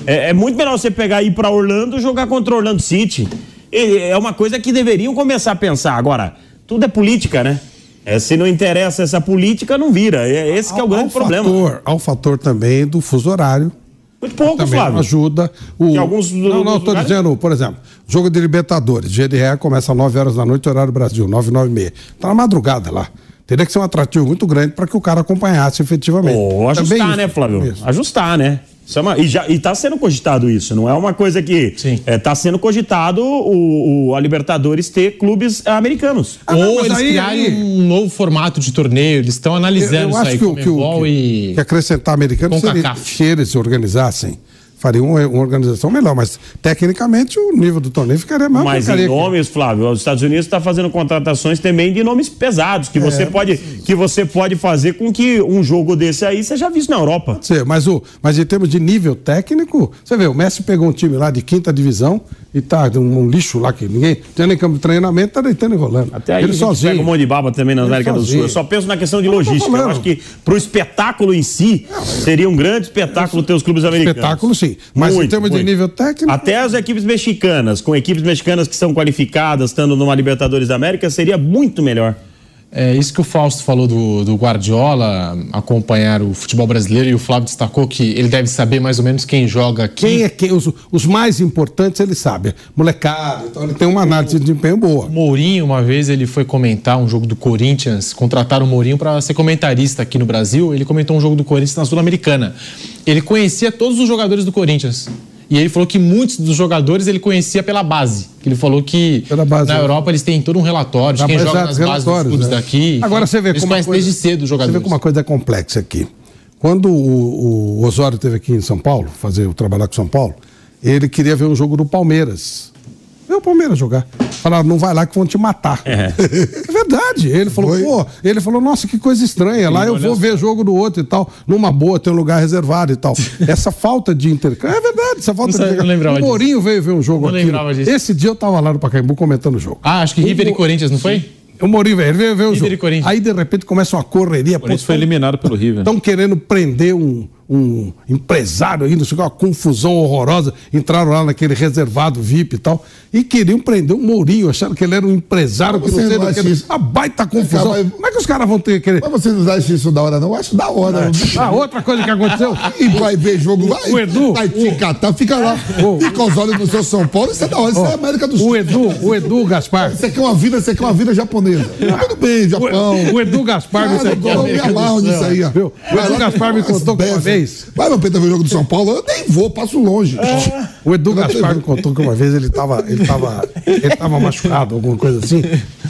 É, é, muito melhor você pegar e ir para Orlando jogar contra o Orlando City. é uma coisa que deveriam começar a pensar. Agora, tudo é política, né? É, se não interessa essa política, não vira. É esse que é o grande problema. Fator, há o fator também do fuso horário muito pouco, também Flávio. ajuda. O... alguns, não, não, estou dizendo, por exemplo, jogo de Libertadores, GDR começa às 9 horas da noite, horário Brasil, 9, 9 e meia. Está na madrugada lá. Teria que ser um atrativo muito grande para que o cara acompanhasse efetivamente. Ou ajustar, Também né, Flávio? Isso. Ajustar, né? Isso é uma, e, já, está sendo cogitado isso, não é uma coisa que. Está é, tá sendo cogitado o, o, a Libertadores ter clubes americanos. Ah, Ou eles aí, criarem aí, um novo formato de torneio, eles estão analisando eu, eu isso aí. Que, o, que, o, que, que acrescentar americanos seria se eles se organizassem faria uma, uma, organização melhor, mas tecnicamente o nível do torneio ficaria mais Mas em nomes, Flávio, os Estados Unidos está fazendo contratações também de nomes pesados, que, é, você pode, que você pode fazer com que um jogo desse aí seja visto na Europa. Sim, mas, o, mas em termos de nível técnico, você vê, o Messi pegou um time lá de quinta divisão e tá um, um lixo lá que ninguém tem nem campo de treinamento, tá deitando e rolando. Até aí ele sozinho. pega um monte de baba também na América do Sul. Eu só penso na questão de logística. Eu acho que pro espetáculo em si, seria um grande espetáculo ter os clubes americanos. Espetáculo sim, mas muito, em termos muito. de nível técnico... Até as equipes mexicanas, com equipes mexicanas que são qualificadas, estando numa Libertadores da América, seria muito melhor. É isso que o Fausto falou do, do, Guardiola, acompanhar o futebol brasileiro, e o Flávio destacou que ele deve saber mais ou menos quem joga aqui. Quem é quem? Os, os mais importantes ele sabe. Molecada, então ele tem uma análise de desempenho boa. Mourinho, uma vez, ele foi comentar um jogo do Corinthians, contrataram o Mourinho para ser comentarista aqui no Brasil. Ele comentou um jogo do Corinthians na Sul-Americana. Ele conhecia todos os jogadores do Corinthians. E ele falou que muitos dos jogadores ele conhecia pela base. Ele falou que base, na é. Europa eles têm todo um relatório de quem joga nas bases dos clubes né? daqui. Agora você vê como coisa, desde cedo os jogadores. Você vê como uma coisa é complexa aqui. Quando o, o Osório esteve aqui em São Paulo, fazer o trabalhar com São Paulo, ele queria ver um jogo do Palmeiras. O Palmeiras jogar. Falaram, não vai lá que vão te matar. É, é verdade. Ele falou, Foi. pô, ele falou, nossa, que coisa estranha. Lá eu vou ver jogo do outro e tal. Numa boa, tem um lugar reservado e tal. essa falta de intercâmbio. É verdade, essa falta não de intercâmbio. O Mourinho veio ver um jogo não aqui. Esse dia eu tava lá no Pacaembu comentando o jogo. Ah, acho que River e Corinthians, não foi? O Mourinho veio, veio ver o jogo. Aí de repente começa uma correria. O Corinthians foi eliminado pelo River. Estão querendo prender um um empresário ainda, chegou uma confusão horrorosa, entraram lá naquele reservado VIP e tal, e queriam prender o Mourinho, acharam que ele era um empresário que não sei que. A baita confusão. Cara, mas... Como é que os caras vão ter querer. Mas você não acha isso da hora, não? Eu acho da hora. É. Ah, outra coisa que aconteceu. e vai ver jogo, vai, o Edu, vai te catar, fica lá, o, fica os olhos no seu São Paulo, isso é da hora, isso é América do Sul. O Edu, o Edu Gaspar. Você quer uma vida, você quer uma vida japonesa. Ah, Tudo bem, Japão. O, o Edu Gaspar me contou. Eu me amarro nisso aí, ó. O Edu Gaspar me contou uma vez. Vai, meu Pedro ver o jogo do São Paulo, eu nem vou, passo longe. É. O Edu Gaspar me contou que uma vez ele estava ele tava, ele tava machucado, alguma coisa assim.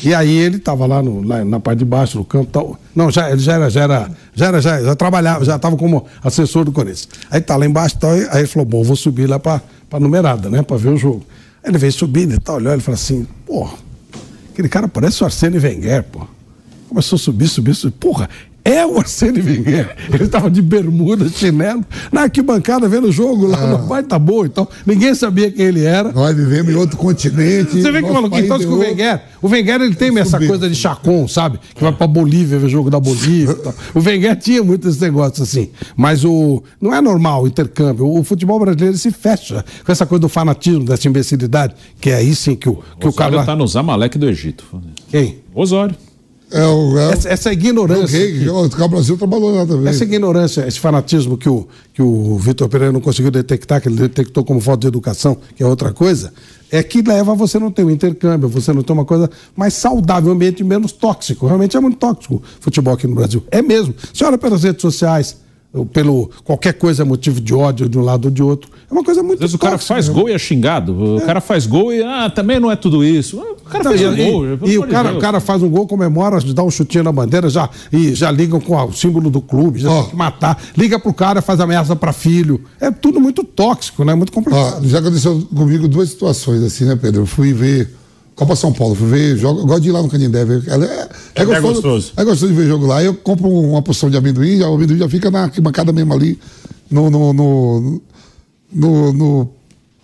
E aí ele estava lá, no, lá na parte de baixo, no campo tal. Não, já, ele já era, já era, já era, já, já trabalhava, já estava como assessor do Corinthians. Aí tá lá embaixo tal, aí ele falou: bom, vou subir lá para a numerada, né? Para ver o jogo. Aí ele veio subindo e tal, olhou, ele falou assim, pô, aquele cara parece o Arsênio Wenger, pô. Começou a subir, subir, subir. Porra, é o Arsênio Wenger. Ele estava de bermuda, chinelo, na arquibancada vendo o jogo lá ah. no Pai tá bom. Então, ninguém sabia quem ele era. Nós vivemos em outro continente. Você vê que falou, então, o Wenger, o Wenger ele tem essa coisa de chacon, sabe? Que vai pra Bolívia ver jogo da Bolívia. o Wenger tinha muito esse negócio assim. Mas o não é normal o intercâmbio. O futebol brasileiro se fecha com essa coisa do fanatismo, dessa imbecilidade, que é aí sim que o, que o, o cara. tá no Zamalek do Egito. Quem? Osório. É, o, é, essa, essa ignorância. que, o Brasil trabalhou lá também. Essa ignorância, esse fanatismo que o, que o Vitor Pereira não conseguiu detectar, que ele detectou como falta de educação, que é outra coisa, é que leva a você não ter um intercâmbio, você não ter uma coisa mais saudável, um ambiente menos tóxico. Realmente é muito tóxico o futebol aqui no Brasil. É mesmo. Você olha pelas redes sociais, pelo qualquer coisa é motivo de ódio de um lado ou de outro. É uma coisa muito Às vezes o cara faz gol e é xingado. O é. cara faz gol e ah, também não é tudo isso. O cara faz um gol. E, e o cara, o cara faz um gol, comemora, dá um chutinho na bandeira, já, e já ligam com o símbolo do clube, já oh. tem que matar. Liga pro cara, faz ameaça para filho. É tudo muito tóxico, né? Muito complicado. Oh, já aconteceu comigo duas situações assim, né, Pedro? Eu fui ver Copa São Paulo, fui ver jogo, eu gosto de ir lá no Canindé, ver, é, é, é, gostoso, é, gostoso, é gostoso de ver jogo lá. Eu compro uma porção de amendoim, o amendoim já fica na bancada mesmo ali, no, no, no, no, no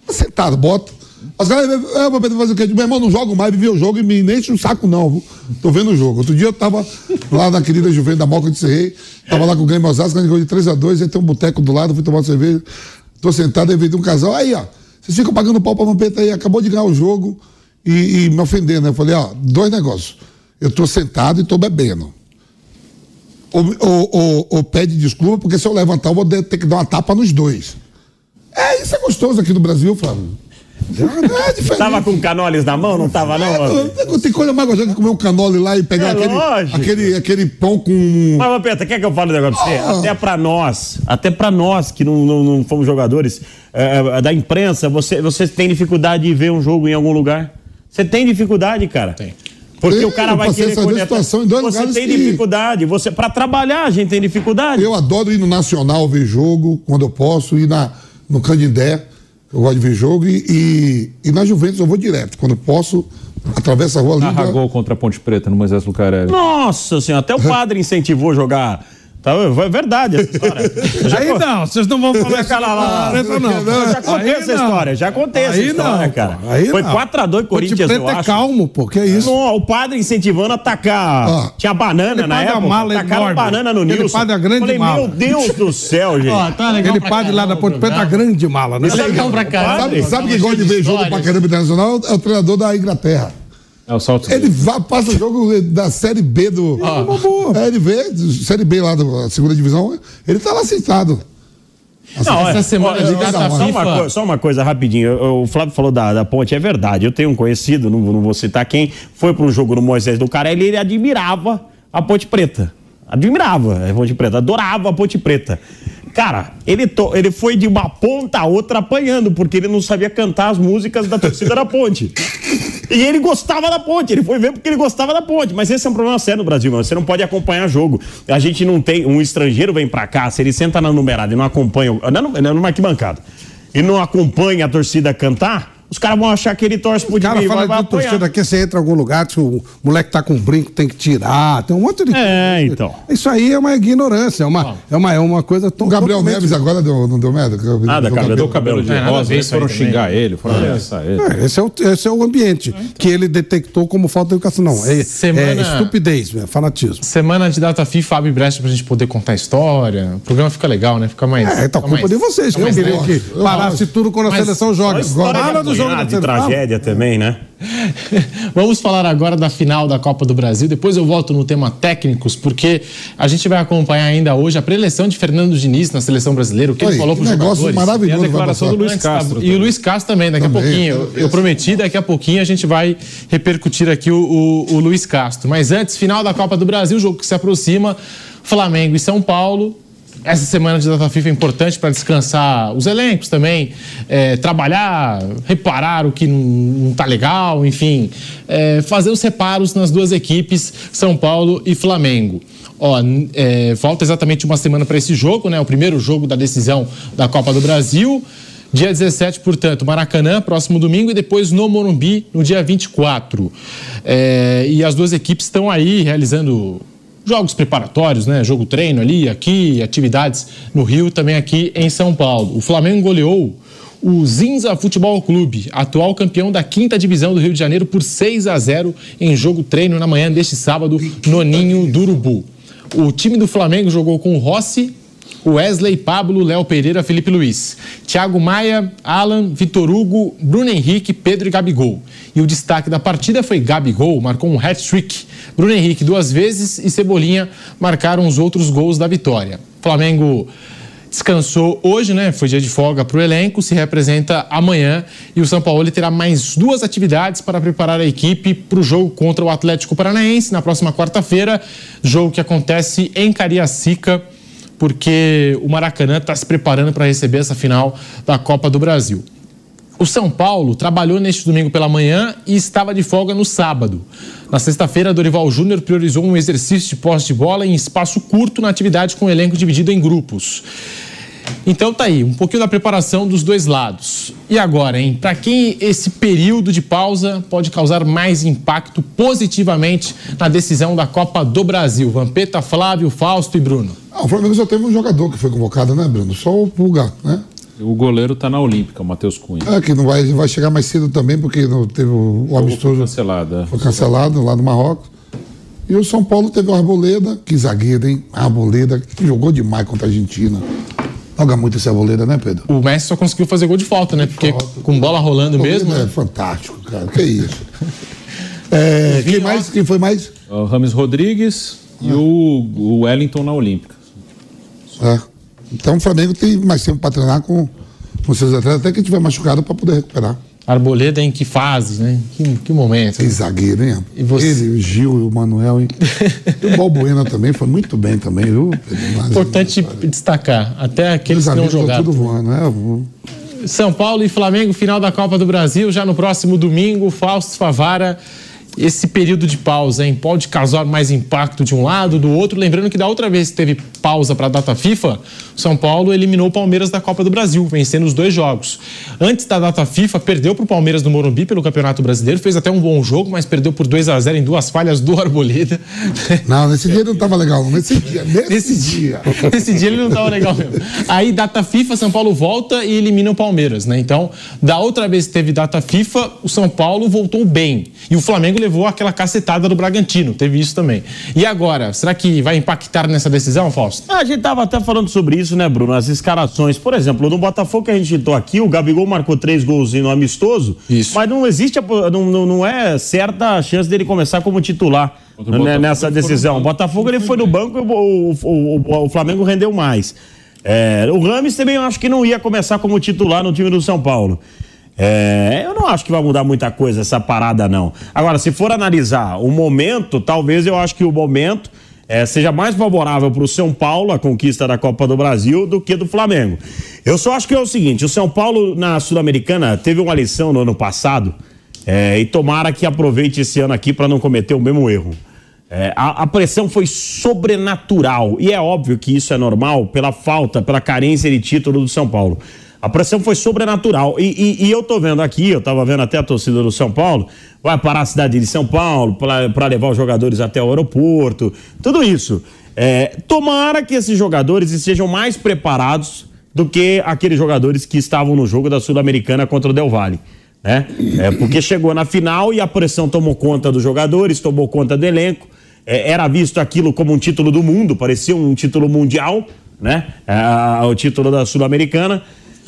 sentado, boto. Os caras, é, vou fazer o quê? Meu irmão, não jogo mais, vivi o jogo e me enche o saco, não. Tô vendo o jogo. Outro dia eu tava lá na querida Juventude da Moca de Serrei, tava lá com o Grêmio Osasco, ganhou de 3x2, aí tem um boteco do lado, fui tomar cerveja, tô sentado, aí veio um casal, aí, ó, vocês ficam pagando pau pra Vampeta aí, acabou de ganhar o jogo e, e me ofendendo. Eu falei, ó, dois negócios. Eu estou sentado e estou bebendo. Ou, ou, ou, ou, pede desculpa, porque se eu levantar, eu vou ter que dar uma tapa nos dois. É, isso é gostoso aqui no Brasil, Flávio. É tava com canoles na mão, não tava, não? É, não tem coisa mais gostosa que comer um canole lá e pegar é aquele, aquele, aquele pão com. Mas, Peta, quer que eu fale um negócio pra você? Ah. Até pra nós, até pra nós que não, não, não fomos jogadores é, é, da imprensa, você, você tem dificuldade de ver um jogo em algum lugar? Você tem dificuldade, cara? Tem. Porque tem, o cara vai querer conectar. Situação em dois você tem que... dificuldade. Você para trabalhar a gente tem dificuldade. Eu adoro ir no Nacional ver jogo quando eu posso ir na no Candidé. Eu gosto de ver jogo e, e, e na Juventus eu vou direto quando posso. Atravessa a rua ali. Narra gol contra a Ponte Preta no Moisés Lucarelli. Nossa senhora, até o padre incentivou jogar Tá, é verdade essa história. aí não, vocês não vão falar essa lá. Não, não, não, já contei aí essa não. história, já contei essa aí história, não, cara. Aí Foi 4x2 Corinthians, eu acho. calmo, pô, que é isso? Não, o padre incentivando a atacar. Ah, Tinha banana na época. Mala tacaram banana no Nilson. Aquele padre é grande Falei, mala. meu Deus do céu, gente. Ó, tá Aquele padre lá da Ponte Preta, grande mala, né? Legal pra caramba. Sabe, sabe quem gosta de ver jogo pra caramba internacional? É o treinador da Inglaterra. É o salto. Ele vai, passa o jogo da Série B do. Ah. É, ele vê, Série B lá da segunda divisão, ele tá lá sentado. Não, essa é, semana de data só, uma coisa, só uma coisa rapidinho. O Flávio falou da, da ponte, é verdade. Eu tenho um conhecido, não, não vou citar quem, foi para um jogo no Moisés do Carelli e ele admirava a Ponte Preta. Admirava a Ponte Preta, adorava a Ponte Preta. Cara, ele, to, ele foi de uma ponta a outra apanhando, porque ele não sabia cantar as músicas da torcida da ponte. E ele gostava da ponte, ele foi ver porque ele gostava da ponte. Mas esse é um problema sério no Brasil, mano. Você não pode acompanhar jogo. A gente não tem. Um estrangeiro vem pra cá, se ele senta na numerada e não acompanha. Não, não numa arquibancada. E não acompanha a torcida cantar, os caras vão achar que ele torce pro time. Os caras falam de torcida aqui, você entra em algum lugar, se o moleque tá com um brinco, tem que tirar. Tem um monte de. É, então. Isso aí é uma ignorância, é uma, é uma, é uma coisa tão. O Gabriel totalmente... Neves agora deu, não deu merda? Ah, da cabelo, deu cabelo de é, rosa, eles foram xingar também. ele, foram ameaçar ele. É, esse, é o, esse é o ambiente então. que ele detectou como falta de educação. Não, é, Semana... é estupidez, é fanatismo. Semana de data FIFA, Fábio Brecht, pra gente poder contar a história. O programa fica legal, né? Fica mais. É, então, culpa mais, de vocês, que eu queria que parasse tudo quando a seleção joga. Fala do jogo da seleção tragédia também, né? Vamos falar agora da final da Copa do Brasil. Depois eu volto no tema técnicos, porque a gente vai acompanhar ainda hoje a preleção de Fernando Diniz na seleção brasileira, o que Oi, ele falou para os jogadores. Maravilhoso, e a declaração do Luiz Castro. E o Luiz Castro também, daqui também, a pouquinho. Eu, eu, prometi, daqui a pouquinho a gente vai repercutir aqui o, o, o Luiz Castro. Mas antes, final da Copa do Brasil, jogo que se aproxima. Flamengo e São Paulo essa semana de data FIFA é importante para descansar os elencos também, é, trabalhar, reparar o que não está legal, enfim, é, fazer os reparos nas duas equipes, São Paulo e Flamengo. Ó, é, falta exatamente uma semana para esse jogo, né? O primeiro jogo da decisão da Copa do Brasil. Dia 17, portanto, Maracanã, próximo domingo, e depois no Morumbi, no dia 24. É, e as duas equipes estão aí realizando jogos preparatórios, né? Jogo treino ali, aqui, atividades no Rio, também aqui em São Paulo. O Flamengo goleou o Zinza Futebol Clube, atual campeão da quinta divisão do Rio de Janeiro, por 6 a 0 em jogo treino na manhã deste sábado no Ninho do Urubu. O time do Flamengo jogou com o Rossi, Wesley, Pablo, Léo Pereira, Felipe Luiz, Thiago Maia, Alan, Vitor Hugo, Bruno Henrique, Pedro e Gabigol. E o destaque da partida foi Gabigol, marcou um hat-trick. Bruno Henrique duas vezes e Cebolinha marcaram os outros gols da vitória. Flamengo descansou hoje, né? Foi dia de folga para o elenco, se representa amanhã e o São Paulo terá mais duas atividades para preparar a equipe para o jogo contra o Atlético Paranaense na próxima quarta-feira, jogo que acontece em Cariacica porque o Maracanã está se preparando para receber essa final da Copa do Brasil. O São Paulo trabalhou neste domingo pela manhã e estava de folga no sábado. Na sexta-feira, Dorival Júnior priorizou um exercício de posse de bola em espaço curto na atividade com o elenco dividido em grupos. Então tá aí, um pouquinho da preparação dos dois lados. E agora, hein? Para quem esse período de pausa pode causar mais impacto positivamente na decisão da Copa do Brasil? Vampeta, Flávio, Fausto e Bruno. Ah, o Flamengo só teve um jogador que foi convocado, né, Bruno? Só o Pulga, né? O goleiro tá na Olímpica, o Matheus Cunha. É, que não vai, vai chegar mais cedo também, porque não teve o, o amistoso. Foi cancelado. É. Foi cancelado lá no Marrocos. E o São Paulo teve o Arboleda, que zagueiro, hein? Arboleda, que jogou demais contra a Argentina. Joga muito esse Arboleda, né, Pedro? O Messi só conseguiu fazer gol de falta, né? Porque falta. com bola rolando mesmo. É fantástico, cara. Que isso. é, quem mais? Quem foi mais? O Rames Rodrigues ah. e o, o Wellington na Olímpica. É. Então o Flamengo tem mais tempo para treinar com, com seus atletas, até que tiver machucado para poder recuperar. Arboleda em que fase, né? Que, que momento. Que zagueiro, hein? E você... Ele, o Gil e o Manuel, hein? e o Balbuena também foi muito bem também, viu? Importante destacar, até aqueles que não jogaram. Tudo voando, né? São Paulo e Flamengo, final da Copa do Brasil, já no próximo domingo, Fausto Favara esse período de pausa hein, pode causar mais impacto de um lado, do outro. Lembrando que da outra vez que teve pausa para a data FIFA, São Paulo eliminou o Palmeiras da Copa do Brasil, vencendo os dois jogos. Antes da data FIFA, perdeu para o Palmeiras do Morumbi pelo Campeonato Brasileiro, fez até um bom jogo, mas perdeu por 2 a 0 em duas falhas do Arboleda. Não, nesse dia ele não estava legal, nesse dia. Nesse, nesse dia. nesse dia ele não estava legal mesmo. Aí, data FIFA, São Paulo volta e elimina o Palmeiras, né? Então, da outra vez que teve data FIFA, o São Paulo voltou bem. E o Flamengo levou aquela cacetada do Bragantino, teve isso também. E agora, será que vai impactar nessa decisão, Fausto? A gente tava até falando sobre isso, né, Bruno? As escalações. Por exemplo, no Botafogo que a gente citou aqui, o Gabigol marcou três gols no amistoso, isso. mas não existe, não, não é certa a chance dele começar como titular né, nessa decisão. O Botafogo ele foi no banco e o, o, o, o Flamengo rendeu mais. É, o Rames também eu acho que não ia começar como titular no time do São Paulo. É, eu não acho que vai mudar muita coisa essa parada, não. Agora, se for analisar o momento, talvez eu acho que o momento é, seja mais favorável para o São Paulo, a conquista da Copa do Brasil, do que do Flamengo. Eu só acho que é o seguinte: o São Paulo na Sul-Americana teve uma lição no ano passado é, e tomara que aproveite esse ano aqui para não cometer o mesmo erro. É, a, a, pressão foi sobrenatural e é óbvio que isso é normal pela falta, pela carência de título do São Paulo. A pressão foi sobrenatural. E, e, e eu tô vendo aqui, eu tava vendo até a torcida do São Paulo, vai parar a cidade de São Paulo para levar os jogadores até o aeroporto, tudo isso. É, tomara que esses jogadores estejam mais preparados do que aqueles jogadores que estavam no jogo da Sul-Americana contra o Del Valle. Né? É, porque chegou na final e a pressão tomou conta dos jogadores, tomou conta do elenco. É, era visto aquilo como um título do mundo, parecia um título mundial, né? É, o título da Sul-Americana.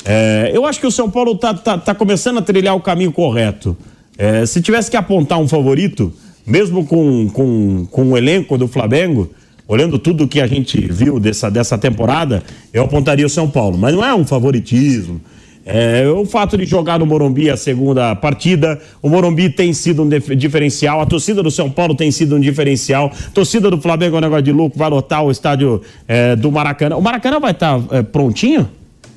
É, eu acho que o São Paulo está tá, tá começando a trilhar o caminho correto. É, se tivesse que apontar um favorito, mesmo com, com, com o elenco do Flamengo, olhando tudo que a gente viu dessa, dessa temporada, eu apontaria o São Paulo. Mas não é um favoritismo. É, o fato de jogar no Morumbi a segunda partida, o Morumbi tem sido um diferencial, a torcida do São Paulo tem sido um diferencial, a torcida do Flamengo é um negócio de louco, vai lotar o estádio é, do Maracanã. O Maracanã vai estar tá, é, prontinho?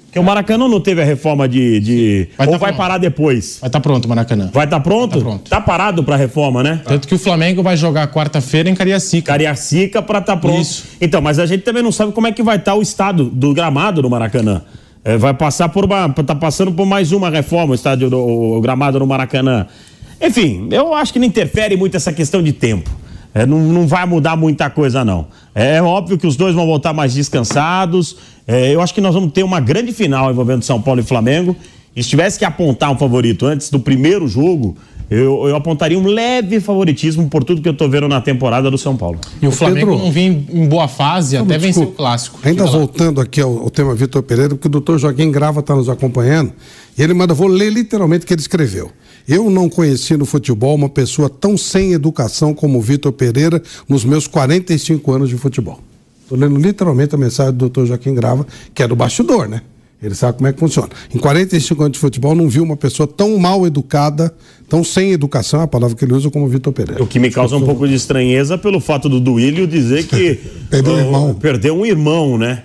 Porque o Maracanã não teve a reforma de. de... Vai Ou tá vai parar depois? Vai estar tá pronto o Maracanã. Vai estar tá pronto? Tá pronto. Tá parado pra reforma, né? Tanto que o Flamengo vai jogar quarta-feira em Cariacica. Cariacica pra estar tá pronto. Isso. Então, mas a gente também não sabe como é que vai estar tá o estado do gramado do Maracanã. É, vai passar por uma. tá passando por mais uma reforma o estádio do o gramado no Maracanã. Enfim, eu acho que não interfere muito essa questão de tempo. É, não, não vai mudar muita coisa, não. É, é óbvio que os dois vão voltar mais descansados. É, eu acho que nós vamos ter uma grande final envolvendo São Paulo e Flamengo. E se tivesse que apontar um favorito antes do primeiro jogo, eu, eu, apontaria um leve favoritismo por tudo que eu tô vendo na temporada do São Paulo. E o Flamengo Pedro, não vinha em boa fase, não, até venceu o clássico. Ainda voltando aqui ao, ao, tema Vitor Pereira, porque o doutor Joaquim Grava está nos acompanhando, e ele manda, vou ler literalmente o que ele escreveu. Eu não conheci no futebol uma pessoa tão sem educação como o Vitor Pereira nos meus 45 anos de futebol. Estou lendo literalmente a mensagem do doutor Joaquim Grava, que é do bastidor, né? Ele sabe como é que funciona. Em 45 anos de futebol, não vi uma pessoa tão mal educada, tão sem educação, a palavra que ele usa, como o Vitor Pereira. O que me causa um pouco de estranheza pelo fato do Duílio dizer que. perdeu um irmão. Perdeu um irmão, né?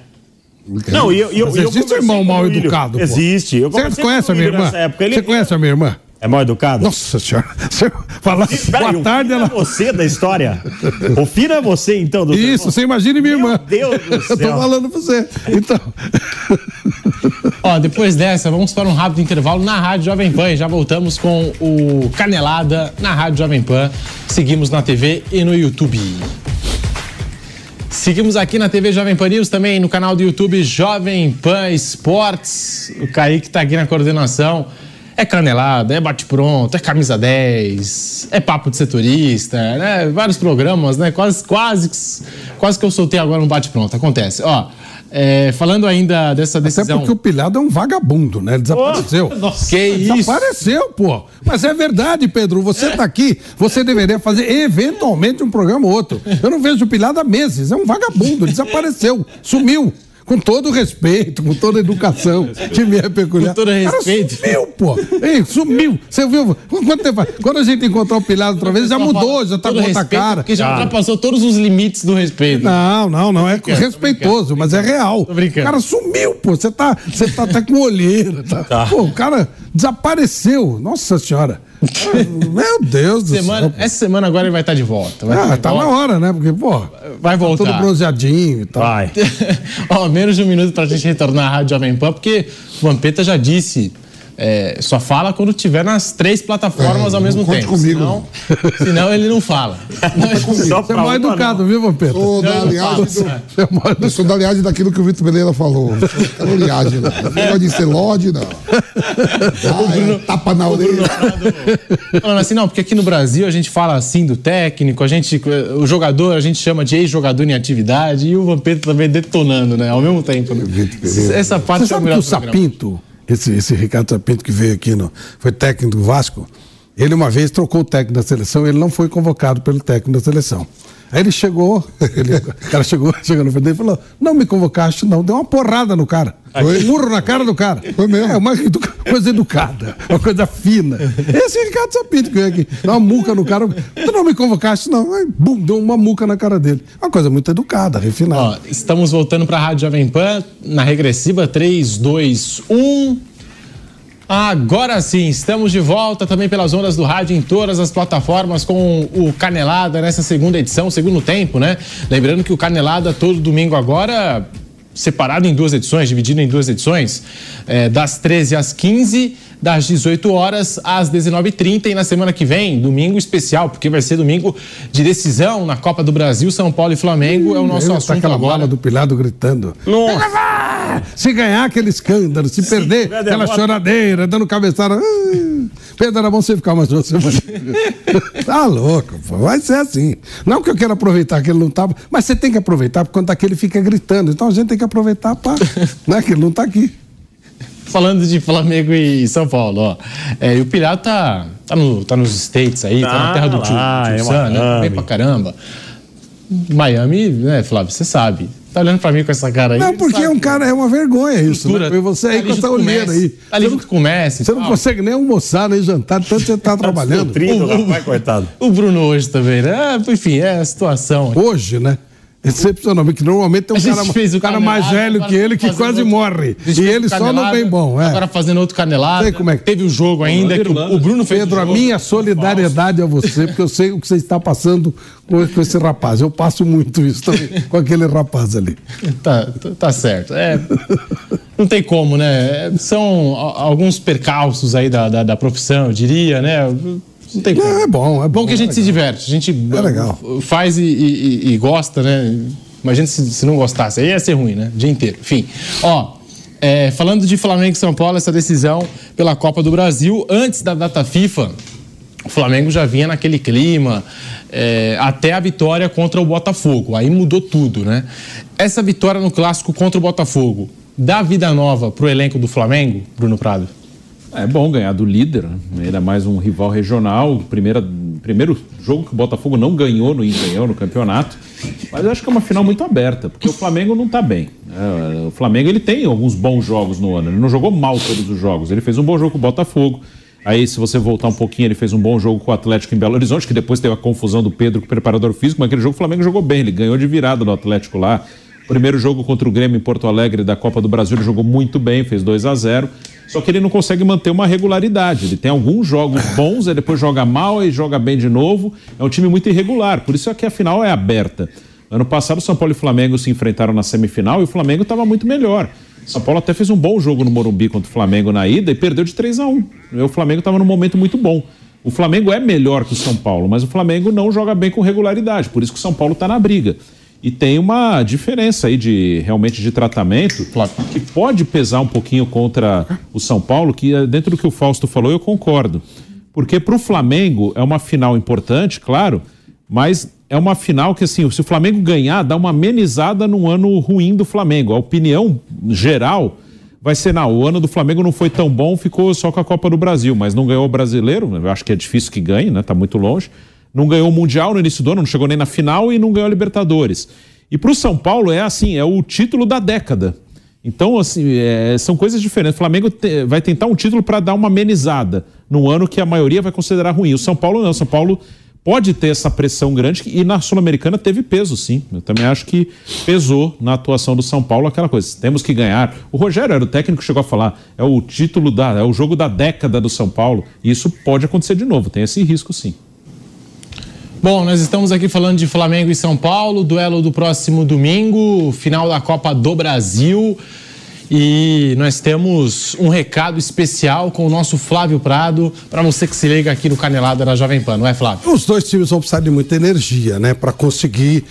Não, e eu, eu, Mas existe eu irmão mal educado? Pô. Existe. Você conhece a minha irmã? Você conhece a minha irmã? É mal educado? Nossa senhora. Você fala boa tarde, ela. É você da história. O é você, então, doutor. Isso, você imagina minha Meu irmã. Deus do céu. Eu tô falando pra você. Então. Ó, depois dessa, vamos para um rápido intervalo na Rádio Jovem Pan. E já voltamos com o Canelada na Rádio Jovem Pan. Seguimos na TV e no YouTube. Seguimos aqui na TV Jovem Pan News, também no canal do YouTube Jovem Pan Esportes. O Kaique está aqui na coordenação. É canelada, é bate-pronto, é camisa 10, é papo de setorista, né? Vários programas, né? Quase, quase, quase que eu soltei agora um bate-pronto. Acontece. Ó, é, falando ainda dessa decisão. Até porque o Pilhado é um vagabundo, né? Ele desapareceu. Oh, nossa, que isso? Desapareceu, pô. Mas é verdade, Pedro. Você tá aqui, você deveria fazer eventualmente um programa ou outro. Eu não vejo o Pilhado há meses. É um vagabundo, desapareceu, sumiu. Com todo respeito, com toda educação, que me é peculiar. Com todo respeito. Cara, sumiu, pô. Ei, sumiu. Você viu? Quanto tempo Quando a gente encontrou o Pilhado outra vez, já mudou, já tá com outra cara. Porque já ultrapassou todos os limites do respeito. Não, não, não. É respeitoso, mas é real. Tô brincando. O cara sumiu, pô. Você tá, você tá até com olheira. Tá. tá. Pô, o cara desapareceu. Nossa senhora. Meu Deus do semana, céu. Essa semana agora ele vai estar de volta. Vai ah, tá volta. na hora, né? Porque, pô, vai voltar. Tá todo bronzeadinho e tal. Vai. Ó, menos de um minuto pra gente retornar à Rádio Jovem Pan, porque o Vampeta já disse é, só fala quando tiver nas três plataformas é, ao mesmo tempo. comigo. Senão, senão, ele não fala. Você é mal educado, viu, Vampeta? Sou da linhagem, do, eu sou da linhagem daquilo que o Vitor Beleira falou. Não linhagem, não. Não de ser Lorde, não. Ah, Bruno, é, tapa na orelha. Falando assim, não, porque aqui no Brasil a gente fala assim do técnico, a gente, o jogador a gente chama de ex-jogador em atividade e o Vampeta também detonando, né? Ao mesmo tempo. Né? Essa parte Você sabe que o Sapinto esse, esse Ricardo Sapinto que veio aqui, no, foi técnico do Vasco, ele uma vez trocou o técnico da seleção, ele não foi convocado pelo técnico da seleção. Aí ele chegou, ele, o cara chegou, chegou no frente dele e falou: Não me convocaste, não. Deu uma porrada no cara. Foi um murro na cara do cara. Foi mesmo. É uma coisa educada, uma coisa fina. Esse é Ricardo Sapinto que veio aqui, dá uma muca no cara. Tu não me convocaste, não. Aí, bum, deu uma muca na cara dele. Uma coisa muito educada, refinada. Ó, estamos voltando para a Rádio Jovem Pan, na regressiva 3, 2, 1. Agora sim, estamos de volta também pelas ondas do rádio em todas as plataformas com o Canelada nessa segunda edição, segundo tempo, né? Lembrando que o Canelada todo domingo agora separado em duas edições, dividido em duas edições, é, das 13 às 15, das 18 horas às 19h30 e na semana que vem, domingo especial, porque vai ser domingo de decisão na Copa do Brasil, São Paulo e Flamengo, hum, é o nosso assunto tá aquela agora. bala do Pilado gritando. Nossa! Se ganhar aquele escândalo, se Sim, perder aquela choradeira, dando cabeçada. Pedro, era bom você ficar mais uma semana. tá louco, pô. vai ser assim. Não que eu quero aproveitar que ele não tava, mas você tem que aproveitar porque quando tá aqui ele fica gritando. Então a gente tem que aproveitar para, né, que ele não tá aqui. Falando de Flamengo e São Paulo, ó. É, e o Pirata tá, tá, no, tá nos States aí, tá, tá na terra do tio, ah, tio é Sam, né? Vem pra caramba. Miami, né, Flávio, você sabe. Tá olhando pra mim com essa cara aí? Não, porque é um cara, é uma vergonha isso. Né? Você aí tá com essa olheira aí. Tá ali junto com o Messi. Você não consegue nem almoçar, nem jantar, tanto você tá trabalhando. o, rapaz, coitado. O Bruno hoje também, né? Enfim, é a situação. Hoje, né? Excepcional, que normalmente tem um cara, um cara mais velho que ele que quase outro, morre. E ele só não vem bom. É. Agora fazendo outro canelado. Sei como é que... Teve o jogo ainda, que o, o Bruno fez. Pedro, a minha solidariedade a você, porque eu sei o que você está passando com, com esse rapaz. Eu passo muito isso também com aquele rapaz ali. Tá, tá certo. É, não tem como, né? São alguns percalços aí da, da, da profissão, eu diria, né? Não tem como. É, bom, é bom. que a gente é se diverte. A gente é legal. faz e, e, e gosta, né? Imagina se, se não gostasse. Aí ia ser ruim, né? O dia inteiro. Enfim. Ó. É, falando de Flamengo e São Paulo, essa decisão pela Copa do Brasil, antes da data FIFA, o Flamengo já vinha naquele clima, é, até a vitória contra o Botafogo. Aí mudou tudo, né? Essa vitória no clássico contra o Botafogo dá vida nova para o elenco do Flamengo, Bruno Prado? É bom ganhar do líder, né? ainda mais um rival regional. Primeira, primeiro jogo que o Botafogo não ganhou no Engenhão, no campeonato. Mas eu acho que é uma final muito aberta, porque o Flamengo não está bem. É, o Flamengo ele tem alguns bons jogos no ano. Ele não jogou mal todos os jogos. Ele fez um bom jogo com o Botafogo. Aí, se você voltar um pouquinho, ele fez um bom jogo com o Atlético em Belo Horizonte, que depois teve a confusão do Pedro com o preparador físico, mas aquele jogo o Flamengo jogou bem, ele ganhou de virada do Atlético lá. Primeiro jogo contra o Grêmio em Porto Alegre da Copa do Brasil, ele jogou muito bem, fez 2 a 0 só que ele não consegue manter uma regularidade. Ele tem alguns jogos bons, aí depois joga mal e joga bem de novo. É um time muito irregular, por isso é que a final é aberta. Ano passado, São Paulo e Flamengo se enfrentaram na semifinal e o Flamengo estava muito melhor. São Paulo até fez um bom jogo no Morumbi contra o Flamengo na ida e perdeu de 3 a 1 O Flamengo estava num momento muito bom. O Flamengo é melhor que o São Paulo, mas o Flamengo não joga bem com regularidade, por isso que o São Paulo está na briga. E tem uma diferença aí de realmente de tratamento que pode pesar um pouquinho contra o São Paulo, que eh, dentro do que o Fausto falou, eu concordo. Porque para o Flamengo é uma final importante, claro, mas é uma final que, assim, se o Flamengo ganhar, dá uma amenizada num ano ruim do Flamengo. A opinião geral vai ser, não, o ano do Flamengo não foi tão bom, ficou só com a Copa do Brasil, mas não ganhou o brasileiro, eu acho que é difícil que ganhe, né? Tá muito longe não ganhou o Mundial no início do ano, não chegou nem na final e não ganhou a Libertadores. E para o São Paulo é assim, é o título da década. Então, assim, é, são coisas diferentes. O Flamengo te, vai tentar um título para dar uma amenizada num ano que a maioria vai considerar ruim. O São Paulo não. O São Paulo pode ter essa pressão grande e na Sul-Americana teve peso, sim. Eu também acho que pesou na atuação do São Paulo aquela coisa. Temos que ganhar. O Rogério era o técnico que chegou a falar, é o título da, é o jogo da década do São Paulo. E isso pode acontecer de novo, tem esse risco, sim. Bom, nós estamos aqui falando de Flamengo e São Paulo, duelo do próximo domingo, final da Copa do Brasil. E nós temos um recado especial com o nosso Flávio Prado, para você que se liga aqui no Canelada da Jovem Pan, não é, Flávio? Os dois times vão precisar de muita energia, né, para conseguir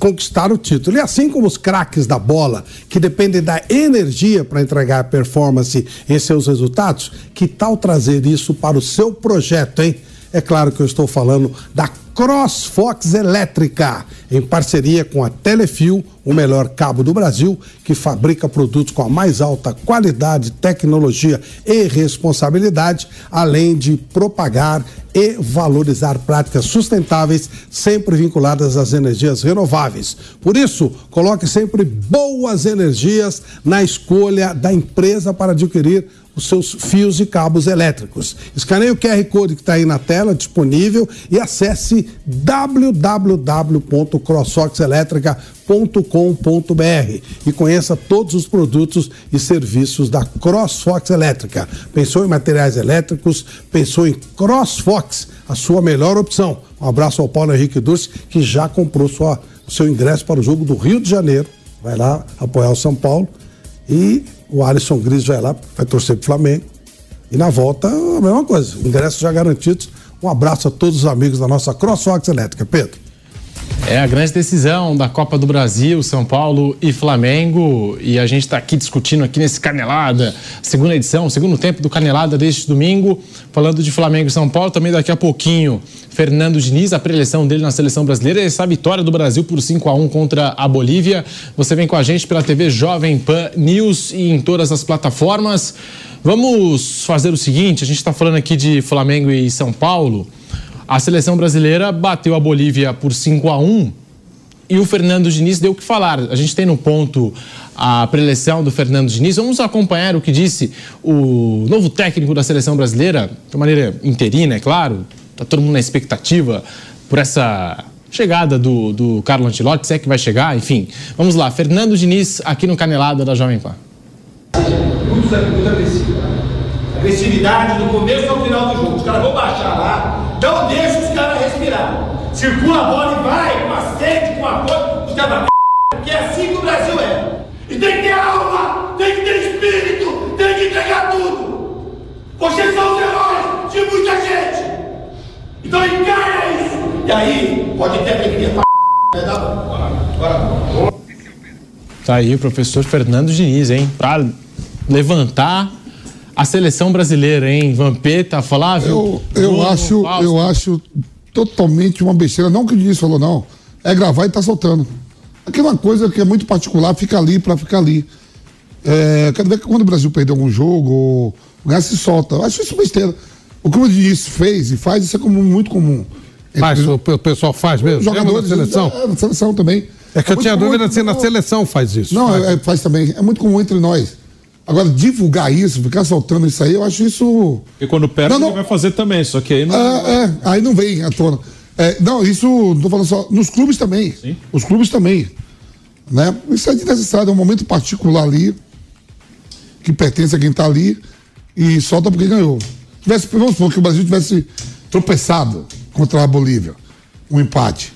conquistar o título. E assim como os craques da bola, que dependem da energia para entregar performance em seus resultados, que tal trazer isso para o seu projeto, hein? É claro que eu estou falando da CrossFox Elétrica, em parceria com a Telefil, o melhor cabo do Brasil, que fabrica produtos com a mais alta qualidade, tecnologia e responsabilidade, além de propagar e valorizar práticas sustentáveis, sempre vinculadas às energias renováveis. Por isso, coloque sempre boas energias na escolha da empresa para adquirir os seus fios e cabos elétricos. Escaneie o QR Code que está aí na tela, disponível, e acesse www.crossfoxelétrica.com.br e conheça todos os produtos e serviços da CrossFox Elétrica. Pensou em materiais elétricos? Pensou em CrossFox, a sua melhor opção. Um abraço ao Paulo Henrique Dulce, que já comprou sua, seu ingresso para o jogo do Rio de Janeiro. Vai lá apoiar o São Paulo. E o Alisson Gris vai lá, vai torcer pro Flamengo. E na volta, a mesma coisa. Ingressos já garantidos. Um abraço a todos os amigos da nossa CrossFox Elétrica. Pedro. É a grande decisão da Copa do Brasil, São Paulo e Flamengo. E a gente está aqui discutindo aqui nesse Canelada, segunda edição, segundo tempo do Canelada deste domingo, falando de Flamengo e São Paulo. Também daqui a pouquinho, Fernando Diniz, a preleção dele na seleção brasileira, essa vitória do Brasil por 5 a 1 contra a Bolívia. Você vem com a gente pela TV Jovem Pan News e em todas as plataformas. Vamos fazer o seguinte: a gente está falando aqui de Flamengo e São Paulo. A seleção brasileira bateu a Bolívia por 5 a 1 e o Fernando Diniz deu o que falar. A gente tem no ponto a preleção do Fernando Diniz. Vamos acompanhar o que disse o novo técnico da seleção brasileira, de maneira interina, é claro. Está todo mundo na expectativa por essa chegada do, do Carlo Antilotti, se é que vai chegar, enfim. Vamos lá, Fernando Diniz aqui no Canelada da Jovem Pan. Muito, muito agressivo. Agressividade do começo ao final do jogo. Os caras vão baixar lá, não deixa os caras respirar. Circula a bola e vai, com a sede, com a coisa, os caras Porque é assim que o Brasil é. E tem que ter alma, tem que ter espírito, tem que entregar tudo. Vocês são os heróis de muita gente. Então encara isso. E aí, pode ter alegria pra. Tá aí o professor Fernando Diniz, hein? Pra levantar a seleção brasileira, hein? Vampeta, Flávio. Eu, eu acho, eu acho totalmente uma besteira. Não que o Diniz falou, não. É gravar e tá soltando. Aquela coisa que é muito particular, fica ali para ficar ali. É, quero ver que quando o Brasil perder algum jogo, o gás se solta. Eu acho isso besteira. O que o Diniz fez e faz, isso é comum, muito comum. Faz, o pessoal faz mesmo? Jogadores, na seleção? É, na seleção também. É que é eu tinha dúvida se na seleção faz isso. Não, faz. É, faz também. É muito comum entre nós. Agora, divulgar isso, ficar soltando isso aí, eu acho isso. E quando perde, não, não... vai fazer também, só que aí não. É, é aí não vem à tona. É, não, isso, não tô falando só. Nos clubes também. Sim. Os clubes também. Né? Isso é desnecessário, é um momento particular ali, que pertence a quem está ali, e solta porque ganhou. Tivesse, vamos supor que o Brasil tivesse tropeçado contra a Bolívia, um empate.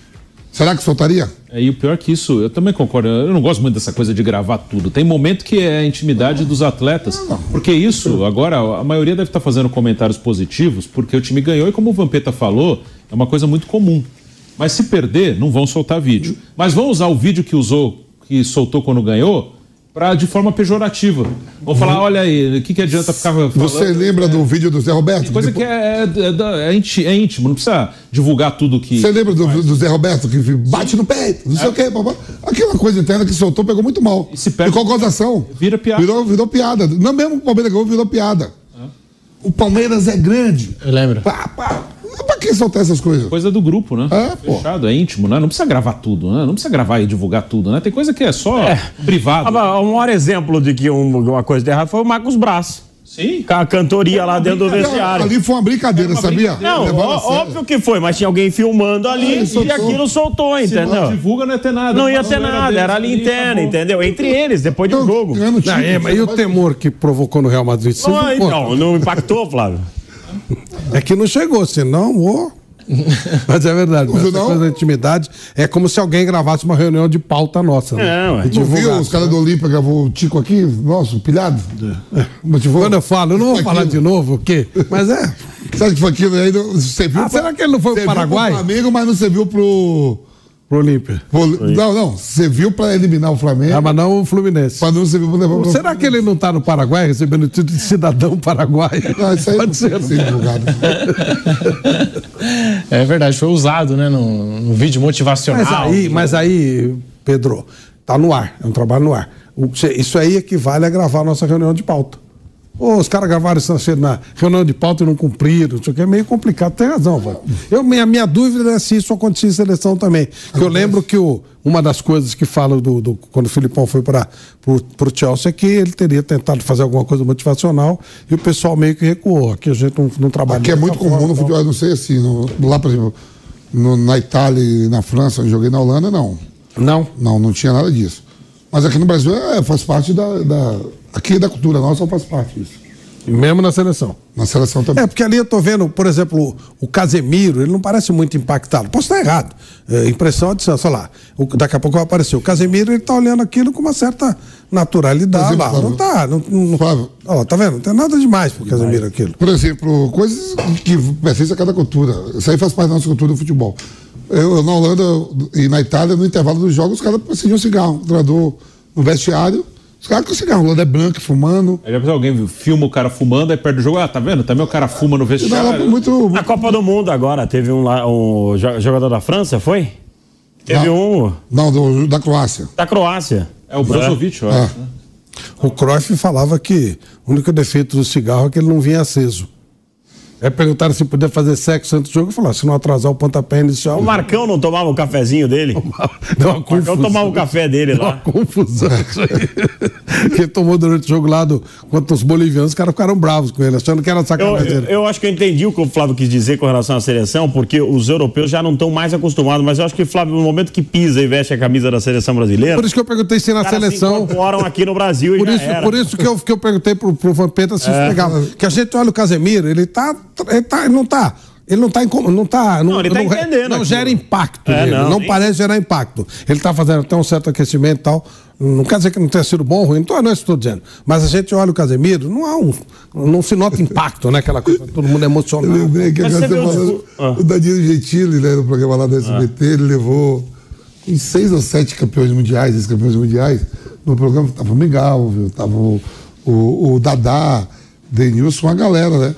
Será que soltaria? É, e o pior que isso, eu também concordo, eu não gosto muito dessa coisa de gravar tudo. Tem momento que é a intimidade dos atletas, porque isso, agora, a maioria deve estar fazendo comentários positivos, porque o time ganhou e como o Vampeta falou, é uma coisa muito comum. Mas se perder, não vão soltar vídeo. Mas vão usar o vídeo que usou, que soltou quando ganhou, pra, de forma pejorativa. Vão falar, olha aí, o que, que adianta ficar falando? Você lembra é, do vídeo do Zé Roberto? Coisa que, depois... que é, é, é, é, íntimo, não precisa divulgar tudo que. Você lembra do, do, Zé Roberto que bate Sim. no peito, não sei o quê, papai. Aquela coisa interna que soltou pegou muito mal. E se perde. Ficou gozação. Vira piada. Virou, virou piada. Não mesmo o Palmeiras ganhou, virou piada. O Palmeiras é grande. Eu lembro. Pá, pá. Pra que soltar essas coisas? Coisa do grupo, né? É, pô. Fechado, é íntimo, né? Não precisa gravar tudo, né? Não precisa gravar e divulgar tudo, né? Tem coisa que é só é. privado. Ah, um maior exemplo de que uma coisa de errado foi o Marcos Braz. Sim. Com a cantoria lá dentro do vestiário. Ali foi uma brincadeira, uma sabia? Não, óbvio que foi, mas tinha alguém filmando ali ah, e aquilo soltou, entendeu? Se não divulga, não ia ter nada. Não ia ter nada, era ali interna, entendeu? Entre eles, depois do jogo. Não, é, mas e o temor que provocou no Real Madrid? Não, não, não impactou, Flávio. É que não chegou, senão, oh. Mas é verdade. Essa não? coisa da intimidade é como se alguém gravasse uma reunião de pauta nossa. Né? É, ué. Não viu os caras do Olímpia gravou o Tico aqui? Nossa, pilhado. É. Quando eu falo, eu não vou falar de novo o quê? Mas é. Sabe que foi aquilo aí? Você viu? Ah, pra, será que ele não foi pro Paraguai? Pro Flamengo, mas não serviu pro Pro Olímpia. Não, não. Você viu para eliminar o Flamengo. Ah, mas não o Fluminense. Mas não para levar Será que ele não está no Paraguai recebendo o título de cidadão paraguaio? Não, isso aí pode ser. ser é verdade, foi usado, né, no, no vídeo motivacional. Mas aí, mas aí, Pedro, tá no ar, é um trabalho no ar. Isso aí equivale a gravar a nossa reunião de pauta. Os caras gravaram isso na reunião de pauta e não cumpriram, isso aqui é meio complicado, tem razão, velho. Eu, minha, minha dúvida é se isso acontecia em seleção também. Eu lembro que o, uma das coisas que fala do, do, quando o Filipão foi para o Chelsea é que ele teria tentado fazer alguma coisa motivacional e o pessoal meio que recuou. Aqui a gente não, não trabalha. Aqui é muito comum forma, no futebol, eu não sei assim, no, lá, por exemplo, no, na Itália e na França, eu joguei na Holanda, não. Não? Não, não tinha nada disso. Mas aqui no Brasil é, faz parte da, da Aqui da cultura nossa faz parte disso. Mesmo na seleção. Na seleção também. É, porque ali eu tô vendo, por exemplo, o Casemiro, ele não parece muito impactado. Posso estar errado. É, impressão de, sei lá, o, daqui a pouco vai aparecer. O Casemiro, ele tá olhando aquilo com uma certa naturalidade exemplo, lá. Flávio, não tá. Não, não, Flávio, ó, tá vendo? Não tem nada demais pro Casemiro aquilo. Por exemplo, coisas que pertencem a cada cultura. Isso aí faz parte da nossa cultura do futebol. Eu, na Holanda e na Itália, no intervalo dos jogos, os caras acendiam um cigarro. O treinador no vestiário os caras com cigarro, Landa branco, fumando. Aí depois alguém filma o cara fumando, aí perde o jogo. Ah, tá vendo? Também o cara fuma no vestiário. Muito... Na Copa do Mundo agora, teve um, lá, um jogador da França, foi? Teve não, um. Não, do, da Croácia. Da Croácia. É o Brozovic, é. eu acho. É. O Cruyff falava que o único defeito do cigarro é que ele não vinha aceso. É perguntaram se podia fazer sexo antes do jogo. Eu falei, ah, se não atrasar o pontapé inicial. O Marcão não tomava o cafezinho dele? Deu uma o Marcão tomava o café dele lá. Uma confusão isso aí. que tomou durante o jogo lá do, contra os bolivianos, os caras ficaram bravos com ele, achando que era sacanagem. Eu, eu, eu, acho que eu entendi o que o Flávio quis dizer com relação à seleção, porque os europeus já não estão mais acostumados. Mas eu acho que, Flávio, no momento que pisa e veste a camisa da seleção brasileira. Por isso que eu perguntei se na seleção. Se incorporam aqui no Brasil por isso, Por isso que eu, que eu perguntei pro, pro Vampeta se é. pegava. Que a gente olha o Casemiro, ele tá. Ele, tá, não tá. Ele não está não tá, não, não, ele tá não, entendendo. Não gera impacto é, Não, não parece gerar impacto. Ele está fazendo até um certo aquecimento e tal. Não quer dizer que não tenha sido bom ou ruim, não, não é isso que estou dizendo. Mas a gente olha o Casemiro, não há um. Não se nota impacto, né? Aquela coisa, todo mundo é emocionado. Eu lembrei que agora você falando, ah. o Danilo Gentili, né, no programa lá da SBT, ah. ele levou em seis ou sete campeões mundiais, esses campeões mundiais, no programa tava o Miguel, viu? Tava o, o, o Dadá, Denilson, uma galera, né?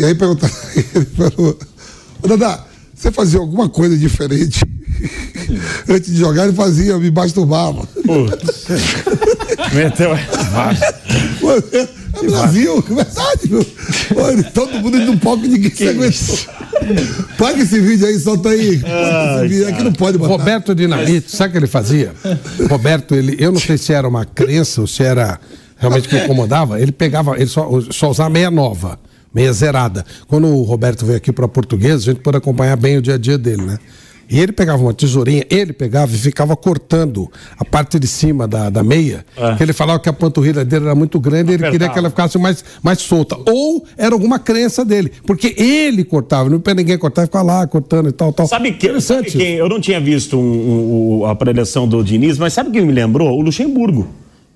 E aí perguntaram, ele falou, Dadá, você fazia alguma coisa diferente? Antes de jogar, ele fazia, me masturbava. Meteu. É Brasil, é verdade, meu. todo mundo indo um palco ninguém se aguentou. Paga esse vídeo aí, solta aí. Ai, vídeo aqui não pode botar. Roberto Dinamite, sabe o que ele fazia? Roberto, ele, eu não sei se era uma crença ou se era realmente que incomodava, ele pegava, ele só, só usava meia nova meia zerada. Quando o Roberto veio aqui para português, a gente pôde acompanhar bem o dia a dia dele, né? E ele pegava uma tesourinha, ele pegava e ficava cortando a parte de cima da, da meia, é. que ele falava que a panturrilha dele era muito grande e ele queria que ela ficasse mais, mais solta. Ou era alguma crença dele, porque ele cortava, não para ninguém cortar, ficava lá cortando e tal, tal. Sabe, que, sabe quem? Eu não tinha visto um, um, a preleção do Diniz, mas sabe quem me lembrou? O Luxemburgo.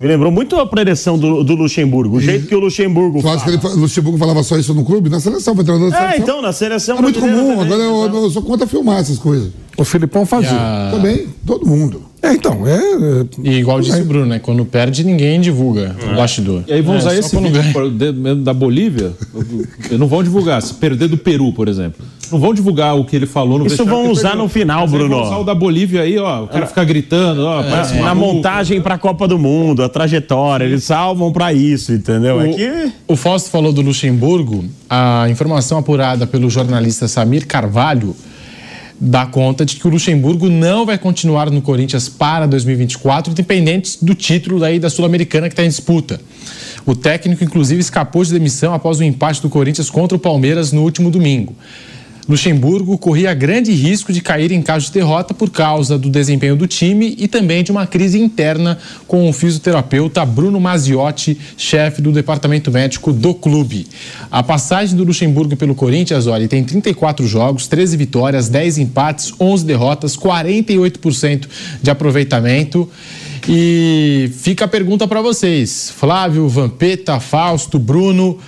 Me lembrou muito a predição do, do Luxemburgo, o e, jeito que o Luxemburgo fala. acha que ele, Luxemburgo falava só isso no clube? Na seleção, foi treinador da é, seleção. É, então, na seleção. É muito comum, agora eu, eu, sou contra filmar essas coisas. O Filipão fazia. A... Também, todo mundo. É, então, é. é e igual disse o Bruno, né? Quando perde, ninguém divulga é. o bastidor. E aí vão é, usar esse vídeo da Bolívia, não vão divulgar. Se perder do Peru, por exemplo. Não vão divulgar o que ele falou no Isso vão usar no final, Bruno. Vão usar o da Bolívia aí, ó. O cara é. fica gritando, ó. É, na montagem pra Copa do Mundo, a trajetória. Eles salvam pra isso, entendeu? O, é que... o Fausto falou do Luxemburgo. A informação apurada pelo jornalista Samir Carvalho dá conta de que o Luxemburgo não vai continuar no Corinthians para 2024, independente do título daí da Sul-Americana que está em disputa. O técnico, inclusive, escapou de demissão após o empate do Corinthians contra o Palmeiras no último domingo. Luxemburgo corria grande risco de cair em caso de derrota por causa do desempenho do time e também de uma crise interna com o fisioterapeuta Bruno Maziotti, chefe do departamento médico do clube. A passagem do Luxemburgo pelo Corinthians, olha, tem 34 jogos, 13 vitórias, 10 empates, 11 derrotas, 48% de aproveitamento. E fica a pergunta para vocês, Flávio, Vampeta, Fausto, Bruno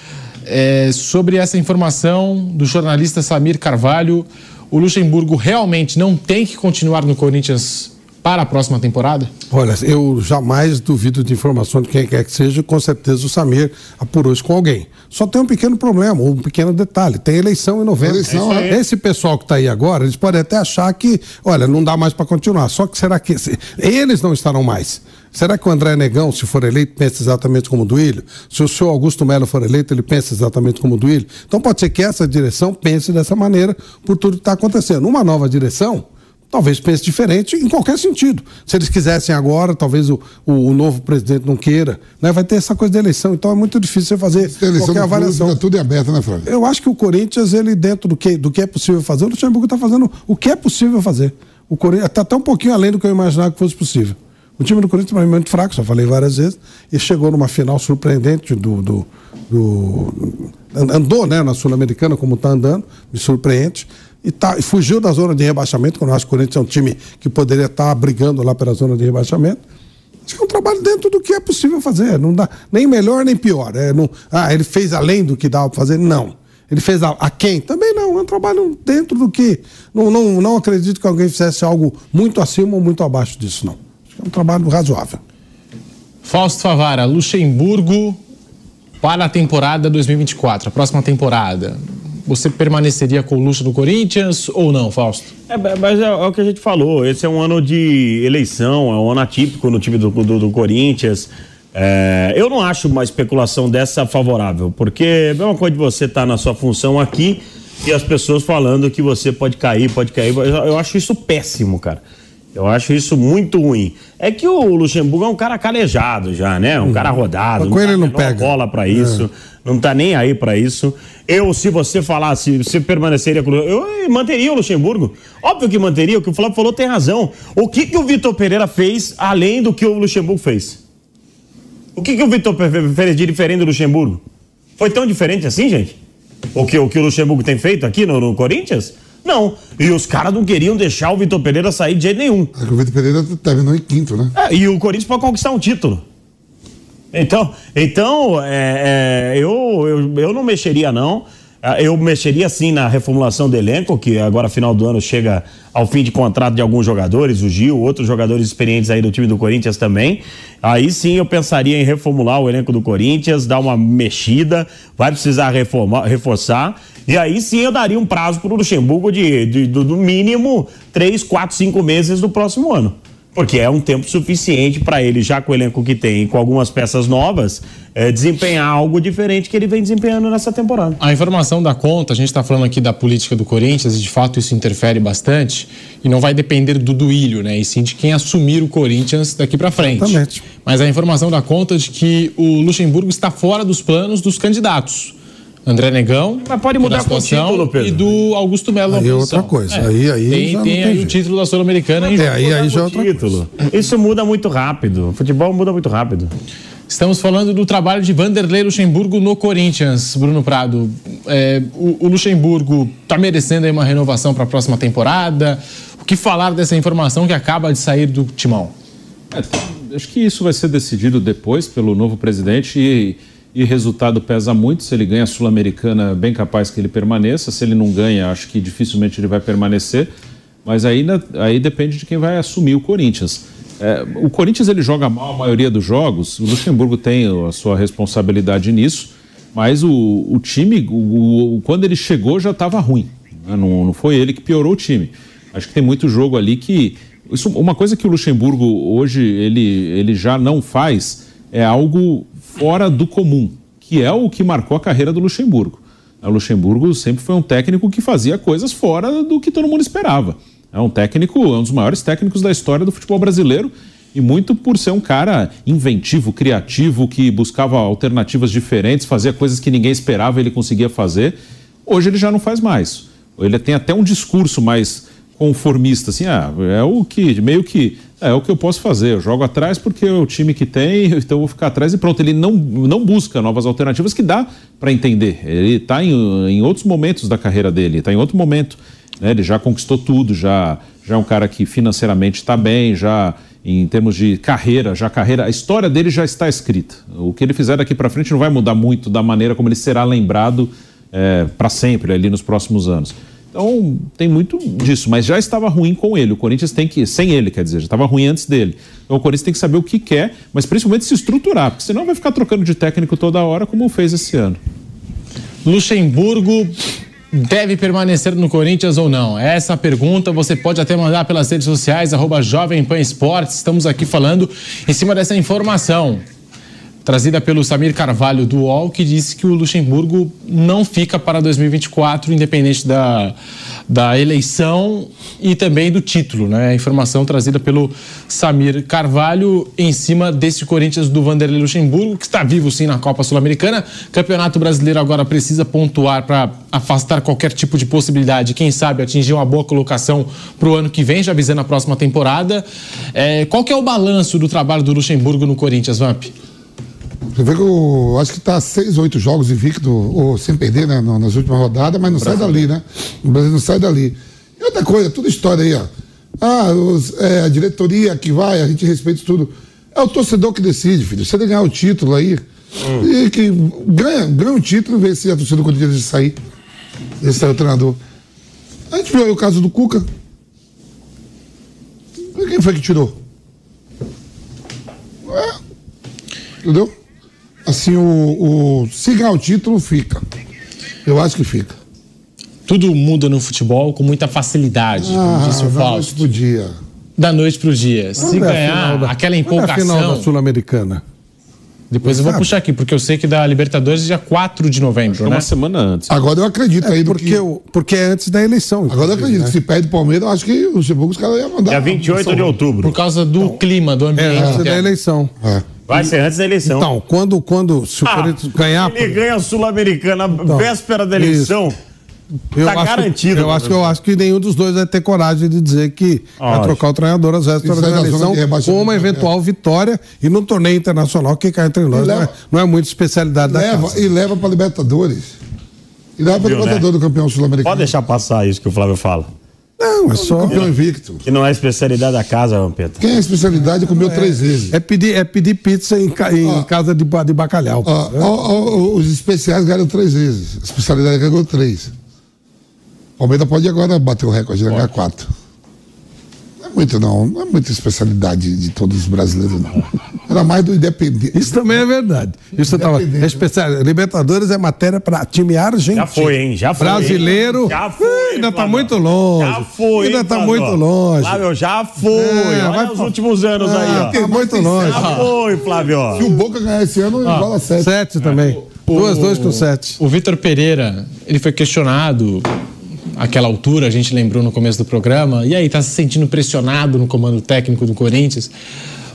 é, sobre essa informação do jornalista Samir Carvalho. O Luxemburgo realmente não tem que continuar no Corinthians para a próxima temporada? Olha, eu jamais duvido de informação de quem quer que seja, com certeza o Samir apurou isso com alguém. Só tem um pequeno problema, um pequeno detalhe: tem eleição em novembro. Eleição, é Esse pessoal que está aí agora, eles podem até achar que, olha, não dá mais para continuar. Só que será que eles não estarão mais? Será que o André Negão, se for eleito, pensa exatamente como o Duílio? Se o senhor Augusto Melo for eleito, ele pensa exatamente como o Duílio? Então pode ser que essa direção pense dessa maneira por tudo que está acontecendo. Uma nova direção, talvez pense diferente em qualquer sentido. Se eles quisessem agora, talvez o, o, o novo presidente não queira, né? vai ter essa coisa de eleição. Então é muito difícil você fazer qualquer avaliação. Fica tudo em aberto, né, Flávio? Eu acho que o Corinthians, ele dentro do que, do que é possível fazer, o Luxemburgo está fazendo o que é possível fazer. O Corinthians está até um pouquinho além do que eu imaginava que fosse possível. O time do Corinthians é muito fraco, já falei várias vezes, e chegou numa final surpreendente do. do, do andou né, na Sul-Americana como está andando, me surpreende. E, tá, e fugiu da zona de rebaixamento, quando eu acho que o Corinthians é um time que poderia estar tá brigando lá pela zona de rebaixamento. Acho que é um trabalho dentro do que é possível fazer. Não dá nem melhor nem pior. É, não, ah, ele fez além do que dava para fazer? Não. Ele fez a, a, quem? Também não. É um trabalho dentro do que. Não, não, não acredito que alguém fizesse algo muito acima ou muito abaixo disso, não. É um trabalho razoável. Fausto Favara, Luxemburgo para a temporada 2024, a próxima temporada. Você permaneceria com o luxo do Corinthians ou não, Fausto? É, mas é, é, o que a gente falou. Esse é um ano de eleição, é um ano atípico no time do, do, do Corinthians. É, eu não acho uma especulação dessa favorável, porque é a mesma coisa de você estar tá na sua função aqui e as pessoas falando que você pode cair, pode cair. Eu, eu acho isso péssimo, cara. Eu acho isso muito ruim. É que o Luxemburgo é um cara calejado já, né? Um cara rodado. Com ele tá não pega. bola para isso. É. Não tá nem aí para isso. Eu, se você falasse, você permaneceria com eu manteria o Luxemburgo. Óbvio que manteria, o que o Flávio falou tem razão. O que que o Vitor Pereira fez além do que o Luxemburgo fez? O que que o Vitor Pereira fez de diferente do Luxemburgo? Foi tão diferente assim, gente? O que o, que o Luxemburgo tem feito aqui no, no Corinthians? Não. E os caras não queriam deixar o Vitor Pereira sair de jeito nenhum. É que o Vitor Pereira terminou em quinto, né? É, e o Corinthians pode conquistar um título. Então, então é, é, eu, eu, eu não mexeria, não. Ah, eu mexeria sim na reformulação do elenco, que agora final do ano chega ao fim de contrato de alguns jogadores, o Gil, outros jogadores experientes aí do time do Corinthians também. Aí sim eu pensaria em reformular o elenco do Corinthians, dar uma mexida, vai precisar reformar, reforçar. E aí sim eu daria um prazo para o Luxemburgo de, de, do mínimo três, quatro, cinco meses do próximo ano porque é um tempo suficiente para ele, já com o elenco que tem, com algumas peças novas, é, desempenhar algo diferente que ele vem desempenhando nessa temporada. A informação da conta, a gente está falando aqui da política do Corinthians e de fato isso interfere bastante e não vai depender do Duílio, né? E sim de quem assumir o Corinthians daqui para frente. Exatamente. Mas a informação da conta é de que o Luxemburgo está fora dos planos dos candidatos. André Negão. Mas pode mudar com o título, Pedro. E do Augusto Melo. Aí é outra coisa. É. Aí, aí tem, já tem, aí o título da Sul-Americana. É, aí, aí já é outra título. Coisa. Isso muda muito rápido. O futebol muda muito rápido. Estamos falando do trabalho de Vanderlei Luxemburgo no Corinthians, Bruno Prado. É, o, o, Luxemburgo está merecendo aí uma renovação para a próxima temporada. O que falar dessa informação que acaba de sair do Timão? É, acho que isso vai ser decidido depois pelo novo presidente e e resultado pesa muito. Se ele ganha a Sul-Americana, bem capaz que ele permaneça. Se ele não ganha, acho que dificilmente ele vai permanecer. Mas ainda aí depende de quem vai assumir o Corinthians. É, o Corinthians ele joga mal a maioria dos jogos. O Luxemburgo tem a sua responsabilidade nisso. Mas o, o time, o, o, quando ele chegou, já estava ruim. Né? Não, não foi ele que piorou o time. Acho que tem muito jogo ali que. Isso, uma coisa que o Luxemburgo hoje ele, ele já não faz é algo fora do comum, que é o que marcou a carreira do Luxemburgo. O Luxemburgo sempre foi um técnico que fazia coisas fora do que todo mundo esperava. É um técnico, é um dos maiores técnicos da história do futebol brasileiro e muito por ser um cara inventivo, criativo, que buscava alternativas diferentes, fazia coisas que ninguém esperava ele conseguia fazer. Hoje ele já não faz mais. Ele tem até um discurso mais conformista, assim, ah, é o que, meio que, é, o que eu posso fazer, eu jogo atrás porque é o time que tem, então eu vou ficar atrás e pronto. Ele não, não busca novas alternativas que dá para entender. Ele está em, em outros momentos da carreira dele, está em outro momento. Né? Ele já conquistou tudo, já, já é um cara que financeiramente está bem, já em termos de carreira, já carreira, a história dele já está escrita. O que ele fizer daqui para frente não vai mudar muito da maneira como ele será lembrado é, para sempre ali nos próximos anos. Então tem muito disso, mas já estava ruim com ele. O Corinthians tem que, sem ele, quer dizer, já estava ruim antes dele. Então o Corinthians tem que saber o que quer, mas principalmente se estruturar, porque senão vai ficar trocando de técnico toda hora, como fez esse ano. Luxemburgo deve permanecer no Corinthians ou não? Essa pergunta você pode até mandar pelas redes sociais, arroba Jovem Pan Esportes. Estamos aqui falando em cima dessa informação trazida pelo Samir Carvalho do UOL, que disse que o Luxemburgo não fica para 2024, independente da, da eleição e também do título. Né? A informação trazida pelo Samir Carvalho em cima desse Corinthians do Vanderlei Luxemburgo, que está vivo sim na Copa Sul-Americana. Campeonato Brasileiro agora precisa pontuar para afastar qualquer tipo de possibilidade, quem sabe atingir uma boa colocação para o ano que vem, já visando a próxima temporada. É, qual que é o balanço do trabalho do Luxemburgo no Corinthians, Vamp? Você vê que eu acho que está seis, oito jogos invicto, ou sem perder, né, nas últimas rodadas, mas não sai dali, né? O Brasil não sai dali. E outra coisa, tudo história aí, ó. Ah, os, é, a diretoria que vai, a gente respeita tudo. É o torcedor que decide, filho. Se ele ganhar o título aí, hum. e que ganha, ganha o título, vê se a torcida do de sair. Esse é o treinador. A gente viu aí o caso do Cuca. Quem foi que tirou? É. Entendeu? Assim, o, o, se ganhar o título, fica. Eu acho que fica. Tudo muda no futebol com muita facilidade, ah, como disse o Fausto. Da noite pro dia. Da noite pro dia. se é ganhar, da, aquela empolgação... É a final da Sul-Americana. Depois eu vou puxar aqui, porque eu sei que da Libertadores é dia 4 de novembro, né? Uma semana antes. Agora eu acredito é, aí. Porque, que... porque é antes da eleição. Agora eu acredito. Né? Se perde o Palmeiras, eu acho que o Luxemburgo os caras iam mandar. É 28 de outubro. Por causa do então, clima, do ambiente. É antes da eleição. É. Vai ser antes da eleição. Então, quando, quando se o ah, Corinthians ganhar. Ele ganha a Sul-Americana então, véspera da eleição. Isso. Eu tá acho, garantido. Eu acho, que, eu acho que nenhum dos dois vai ter coragem de dizer que vai trocar o treinador às vésperas da eleição com uma eventual vitória e no torneio internacional que cai entre nós. Leva, não, é, não, é, muita especialidade leva, da casa. E leva para Libertadores. E leva para Libertadores né? do campeão sul-americano. Pode deixar passar isso que o Flávio fala. Não, é só. Campeão invicto. Que não é especialidade da casa, Vampeta. Quem é especialidade comeu é, três vezes. É pedir, é pedir pizza em, em casa de, de bacalhau. os especiais ganharam três vezes. A especialidade ganhou três. O Palmeiras pode agora bater o recorde, ganhar quatro muito, não. Não é muita especialidade de todos os brasileiros, não. Era mais do Independente. Isso também é verdade. Isso tava, é especial. Libertadores é matéria para time argentino. Já foi, hein? Já foi. Brasileiro. Já foi. ainda está muito longe. Já foi. Ainda está muito longe. Flávio, já foi. É, Olha vai os últimos anos é, aí, ó. Tá muito longe. Já foi, Flávio. Se o Boca ganhar esse ano, ah, igual a sete. Sete também. O, duas, dois com sete. O Vitor Pereira, ele foi questionado aquela altura, a gente lembrou no começo do programa, e aí, tá se sentindo pressionado no comando técnico do Corinthians?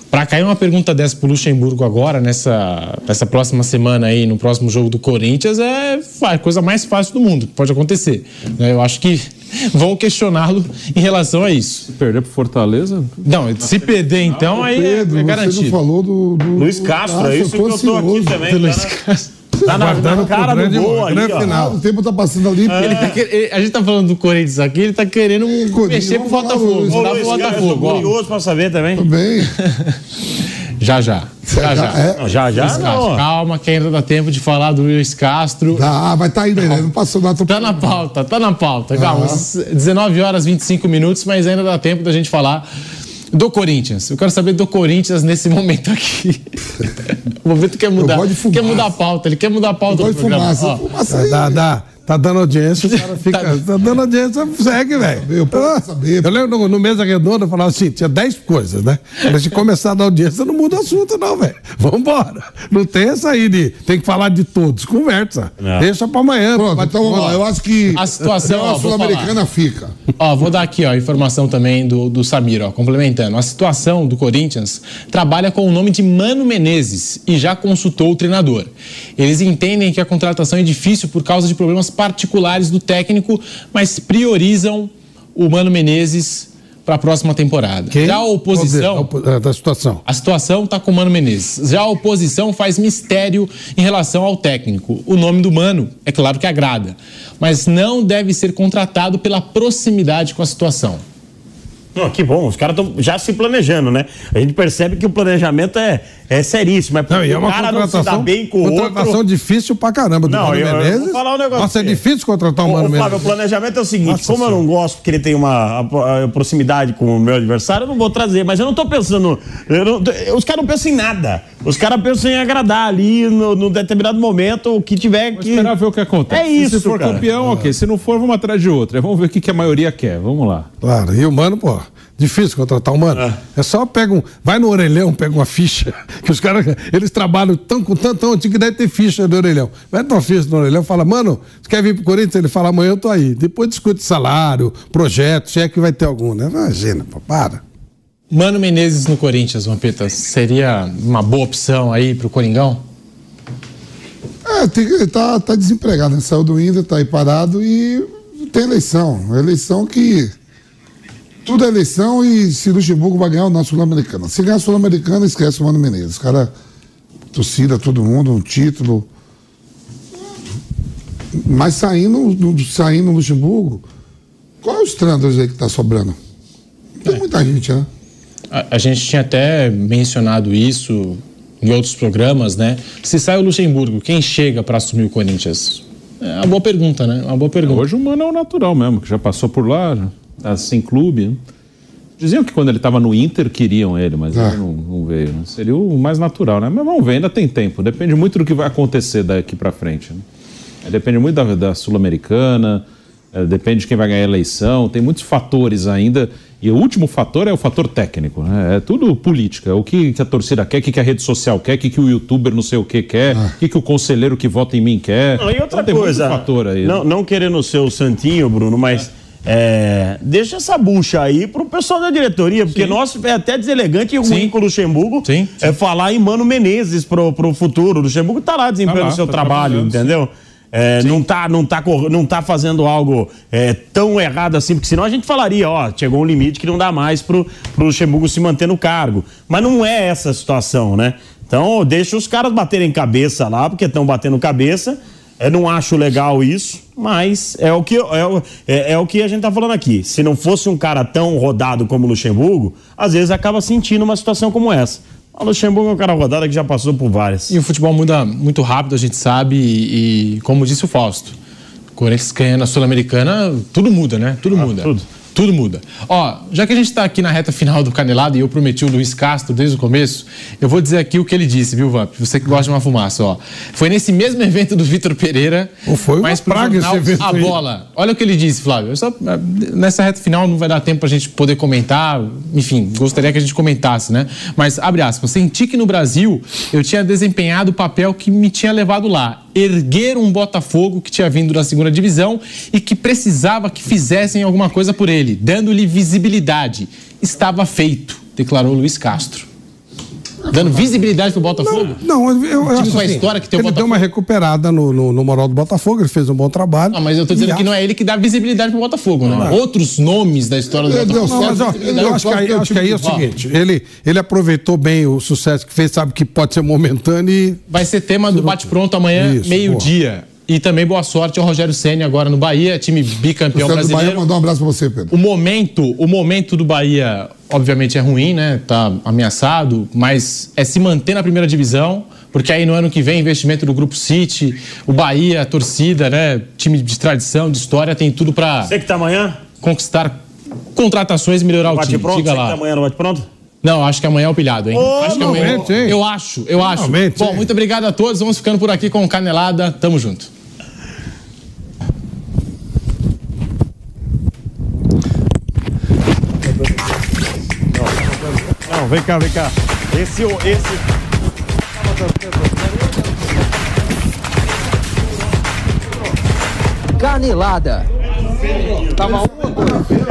Para cair uma pergunta dessa pro Luxemburgo agora, nessa, nessa próxima semana aí, no próximo jogo do Corinthians, é a coisa mais fácil do mundo, pode acontecer. Né? Eu acho que vão questioná-lo em relação a isso. Se perder pro Fortaleza? Não, se perder então, aí Pedro, é, é garantido. Você não falou do, do Luiz Castro, é isso que eu tô aqui também. Luiz Castro. Tá na, na cara do gol final. O tempo tá passando ali. É. Ele tá, ele, a gente tá falando do Corinthians aqui, ele tá querendo mexer pro Botafogo. Dá pro Botafogo. Eu curioso pra saber também. Também. Já, já. Já, já. É? Não, já, já não. Calma, que ainda dá tempo de falar do Luiz Castro. Ah, vai tá indo aí, né? Não passou nada. Tá na pauta, tá na pauta. Calma, ah. 19 horas 25 minutos, mas ainda dá tempo da gente falar do Corinthians. Eu quero saber do Corinthians nesse momento aqui. o momento quer mudar. Quer mudar a pauta. Ele quer mudar a pauta. Gosto de fumaça. fumaça aí. Dá, dá. Tá dando audiência, o cara fica. tá, tá dando audiência, segue, velho. Eu, eu, eu lembro no, no Mesa Redonda, eu falava assim: tinha 10 coisas, né? Mas se começar a dar audiência, não muda o assunto, não, velho. Vambora. Não tem essa aí de. Tem que falar de todos. Conversa. Não. Deixa pra amanhã. Pronto, então vamos lá. Eu acho que. A situação. A Sul-Americana fica. Ó, vou dar aqui, ó, informação também do, do Samir, ó, complementando. A situação do Corinthians trabalha com o nome de Mano Menezes e já consultou o treinador. Eles entendem que a contratação é difícil por causa de problemas particulares do técnico, mas priorizam o Mano Menezes para a próxima temporada. Quem? Já a oposição. É, da situação. A situação está com o Mano Menezes. Já a oposição faz mistério em relação ao técnico. O nome do Mano, é claro que agrada, mas não deve ser contratado pela proximidade com a situação. Não, que bom, os caras estão já se planejando, né? A gente percebe que o planejamento é, é seríssimo. É não, e é uma cara não se dá bem com o contratação outro. difícil pra caramba do não, Mano eu, Menezes. vou falar um negócio. Nossa, é difícil contratar um Mano Menezes. Flávio, o planejamento é o seguinte, Nossa como senhora. eu não gosto porque ele tem uma a, a proximidade com o meu adversário, eu não vou trazer. Mas eu não tô pensando... Não, os caras não pensam em nada. Os caras pensam em agradar ali no, no determinado momento, o que tiver que... esperar ver o que acontece. É isso, Se for cara. campeão, é. ok. Se não for, vamos atrás de outra. Vamos ver o que, que a maioria quer. Vamos lá. Claro, e o Mano, pô... Difícil contratar um mano. É. é só pega um. Vai no orelhão, pega uma ficha. Que os caras, eles trabalham tão, com tanto tão antigo que deve ter ficha do orelhão. Vai uma ficha no orelhão fala, mano, você quer vir pro Corinthians? Ele fala, amanhã eu tô aí. Depois discute salário, projeto, se é que vai ter algum, né? Imagina, pô, para. Mano Menezes no Corinthians, Vampeta, seria uma boa opção aí pro Coringão? É, tem, ele tá, tá desempregado, né? Saiu do Inter, tá aí parado e tem eleição. Eleição que tudo é eleição e se Luxemburgo vai ganhar o nosso Sul-Americana. Se ganhar a Sul-Americana, esquece o Mano Menezes. Cara, torcida, todo mundo, um título. Mas saindo, saindo o Luxemburgo, qual é os trândalos aí que tá sobrando? Tem é. muita gente, né? A, a, gente tinha até mencionado isso em outros programas, né? Se sai o Luxemburgo, quem chega para assumir o Corinthians? É uma boa pergunta, né? Uma boa pergunta. Hoje o Mano é o natural mesmo, que já passou por lá, tá sem clube. Diziam que quando ele estava no Inter queriam ele, mas ele não, não veio. Né? Seria o mais natural, né? Mas vamos ver, ainda tem tempo. Depende muito do que vai acontecer daqui para frente. Né? Depende muito da, da Sul-Americana, é, depende de quem vai ganhar a eleição. Tem muitos fatores ainda. E o último fator é o fator técnico. Né? É tudo política. O que, que a torcida quer, o que, que a rede social quer, o que, que o youtuber não sei o que quer, ah. o que, que o conselheiro que vota em mim quer. Não, e outra então, coisa, fator aí, não, né? não querendo ser o santinho, Bruno, mas... É é, deixa essa bucha aí pro pessoal da diretoria, porque nós é até deselegante e ruim com o Luxemburgo sim, sim. é falar em Mano Menezes pro, pro futuro. O Luxemburgo tá lá desempenhando tá seu tá trabalho, entendeu? É, não, tá, não, tá, não tá fazendo algo é, tão errado assim, porque senão a gente falaria, ó, chegou um limite que não dá mais pro, pro Luxemburgo se manter no cargo. Mas não é essa a situação, né? Então, deixa os caras baterem cabeça lá, porque estão batendo cabeça eu não acho legal isso, mas é o que, é, é, é, o que a gente tá falando aqui. Se não fosse um cara tão rodado como o Luxemburgo, às vezes acaba sentindo uma situação como essa. O Luxemburgo é um cara rodado que já passou por várias. E o futebol muda muito rápido, a gente sabe, e, e como disse o Fausto, Corinthians ganhando a Sul-Americana, tudo muda, né? Tudo ah, muda. Tudo. Tudo muda. Ó, já que a gente está aqui na reta final do Canelado e eu prometi o Luiz Castro desde o começo, eu vou dizer aqui o que ele disse, viu, Vamp? Você que gosta de uma fumaça, ó. Foi nesse mesmo evento do Vitor Pereira. Ou foi uma mas praga esse evento A bola. Olha o que ele disse, Flávio. Só, nessa reta final não vai dar tempo para a gente poder comentar. Enfim, gostaria que a gente comentasse, né? Mas, abre aspas, senti que no Brasil eu tinha desempenhado o papel que me tinha levado lá erguer um Botafogo que tinha vindo da segunda divisão e que precisava que fizessem alguma coisa por ele, dando-lhe visibilidade. Estava feito, declarou Luiz Castro. Dando visibilidade pro Botafogo? Não, não eu, eu acho assim, história que tem ele deu uma recuperada no, no, no, moral do Botafogo, ele fez um bom trabalho. Não, mas eu tô dizendo que não é ele que dá visibilidade pro Botafogo, né? É. Outros nomes da história do Botafogo. Não, mas, ó, eu acho que, aí, acho que aí é o seguinte, ele, ele aproveitou bem o sucesso que fez, sabe que pode ser momentâneo e... Vai ser tema do bate-pronto amanhã, meio-dia. E também boa sorte ao Rogério Senna agora no Bahia, time bicampeão o brasileiro. Bahia mandou um abraço para você, Pedro. O momento, o momento do Bahia, obviamente é ruim, né? Tá ameaçado, mas é se manter na primeira divisão, porque aí no ano que vem investimento do grupo City, o Bahia, a torcida, né? Time de tradição, de história, tem tudo para Você que tá amanhã? Conquistar contratações e melhorar o time. Pronto, Diga lá. Que tá amanhã no bate pronto? Não, acho que amanhã é o pilhado, hein? Oh, acho que amanhã. É hein? Eu acho, eu acho. Finalmente, Bom, hein? muito obrigado a todos. Vamos ficando por aqui com Canelada. Tamo junto. Não, vem cá, vem cá. Esse, esse. Canelada. Tava uma.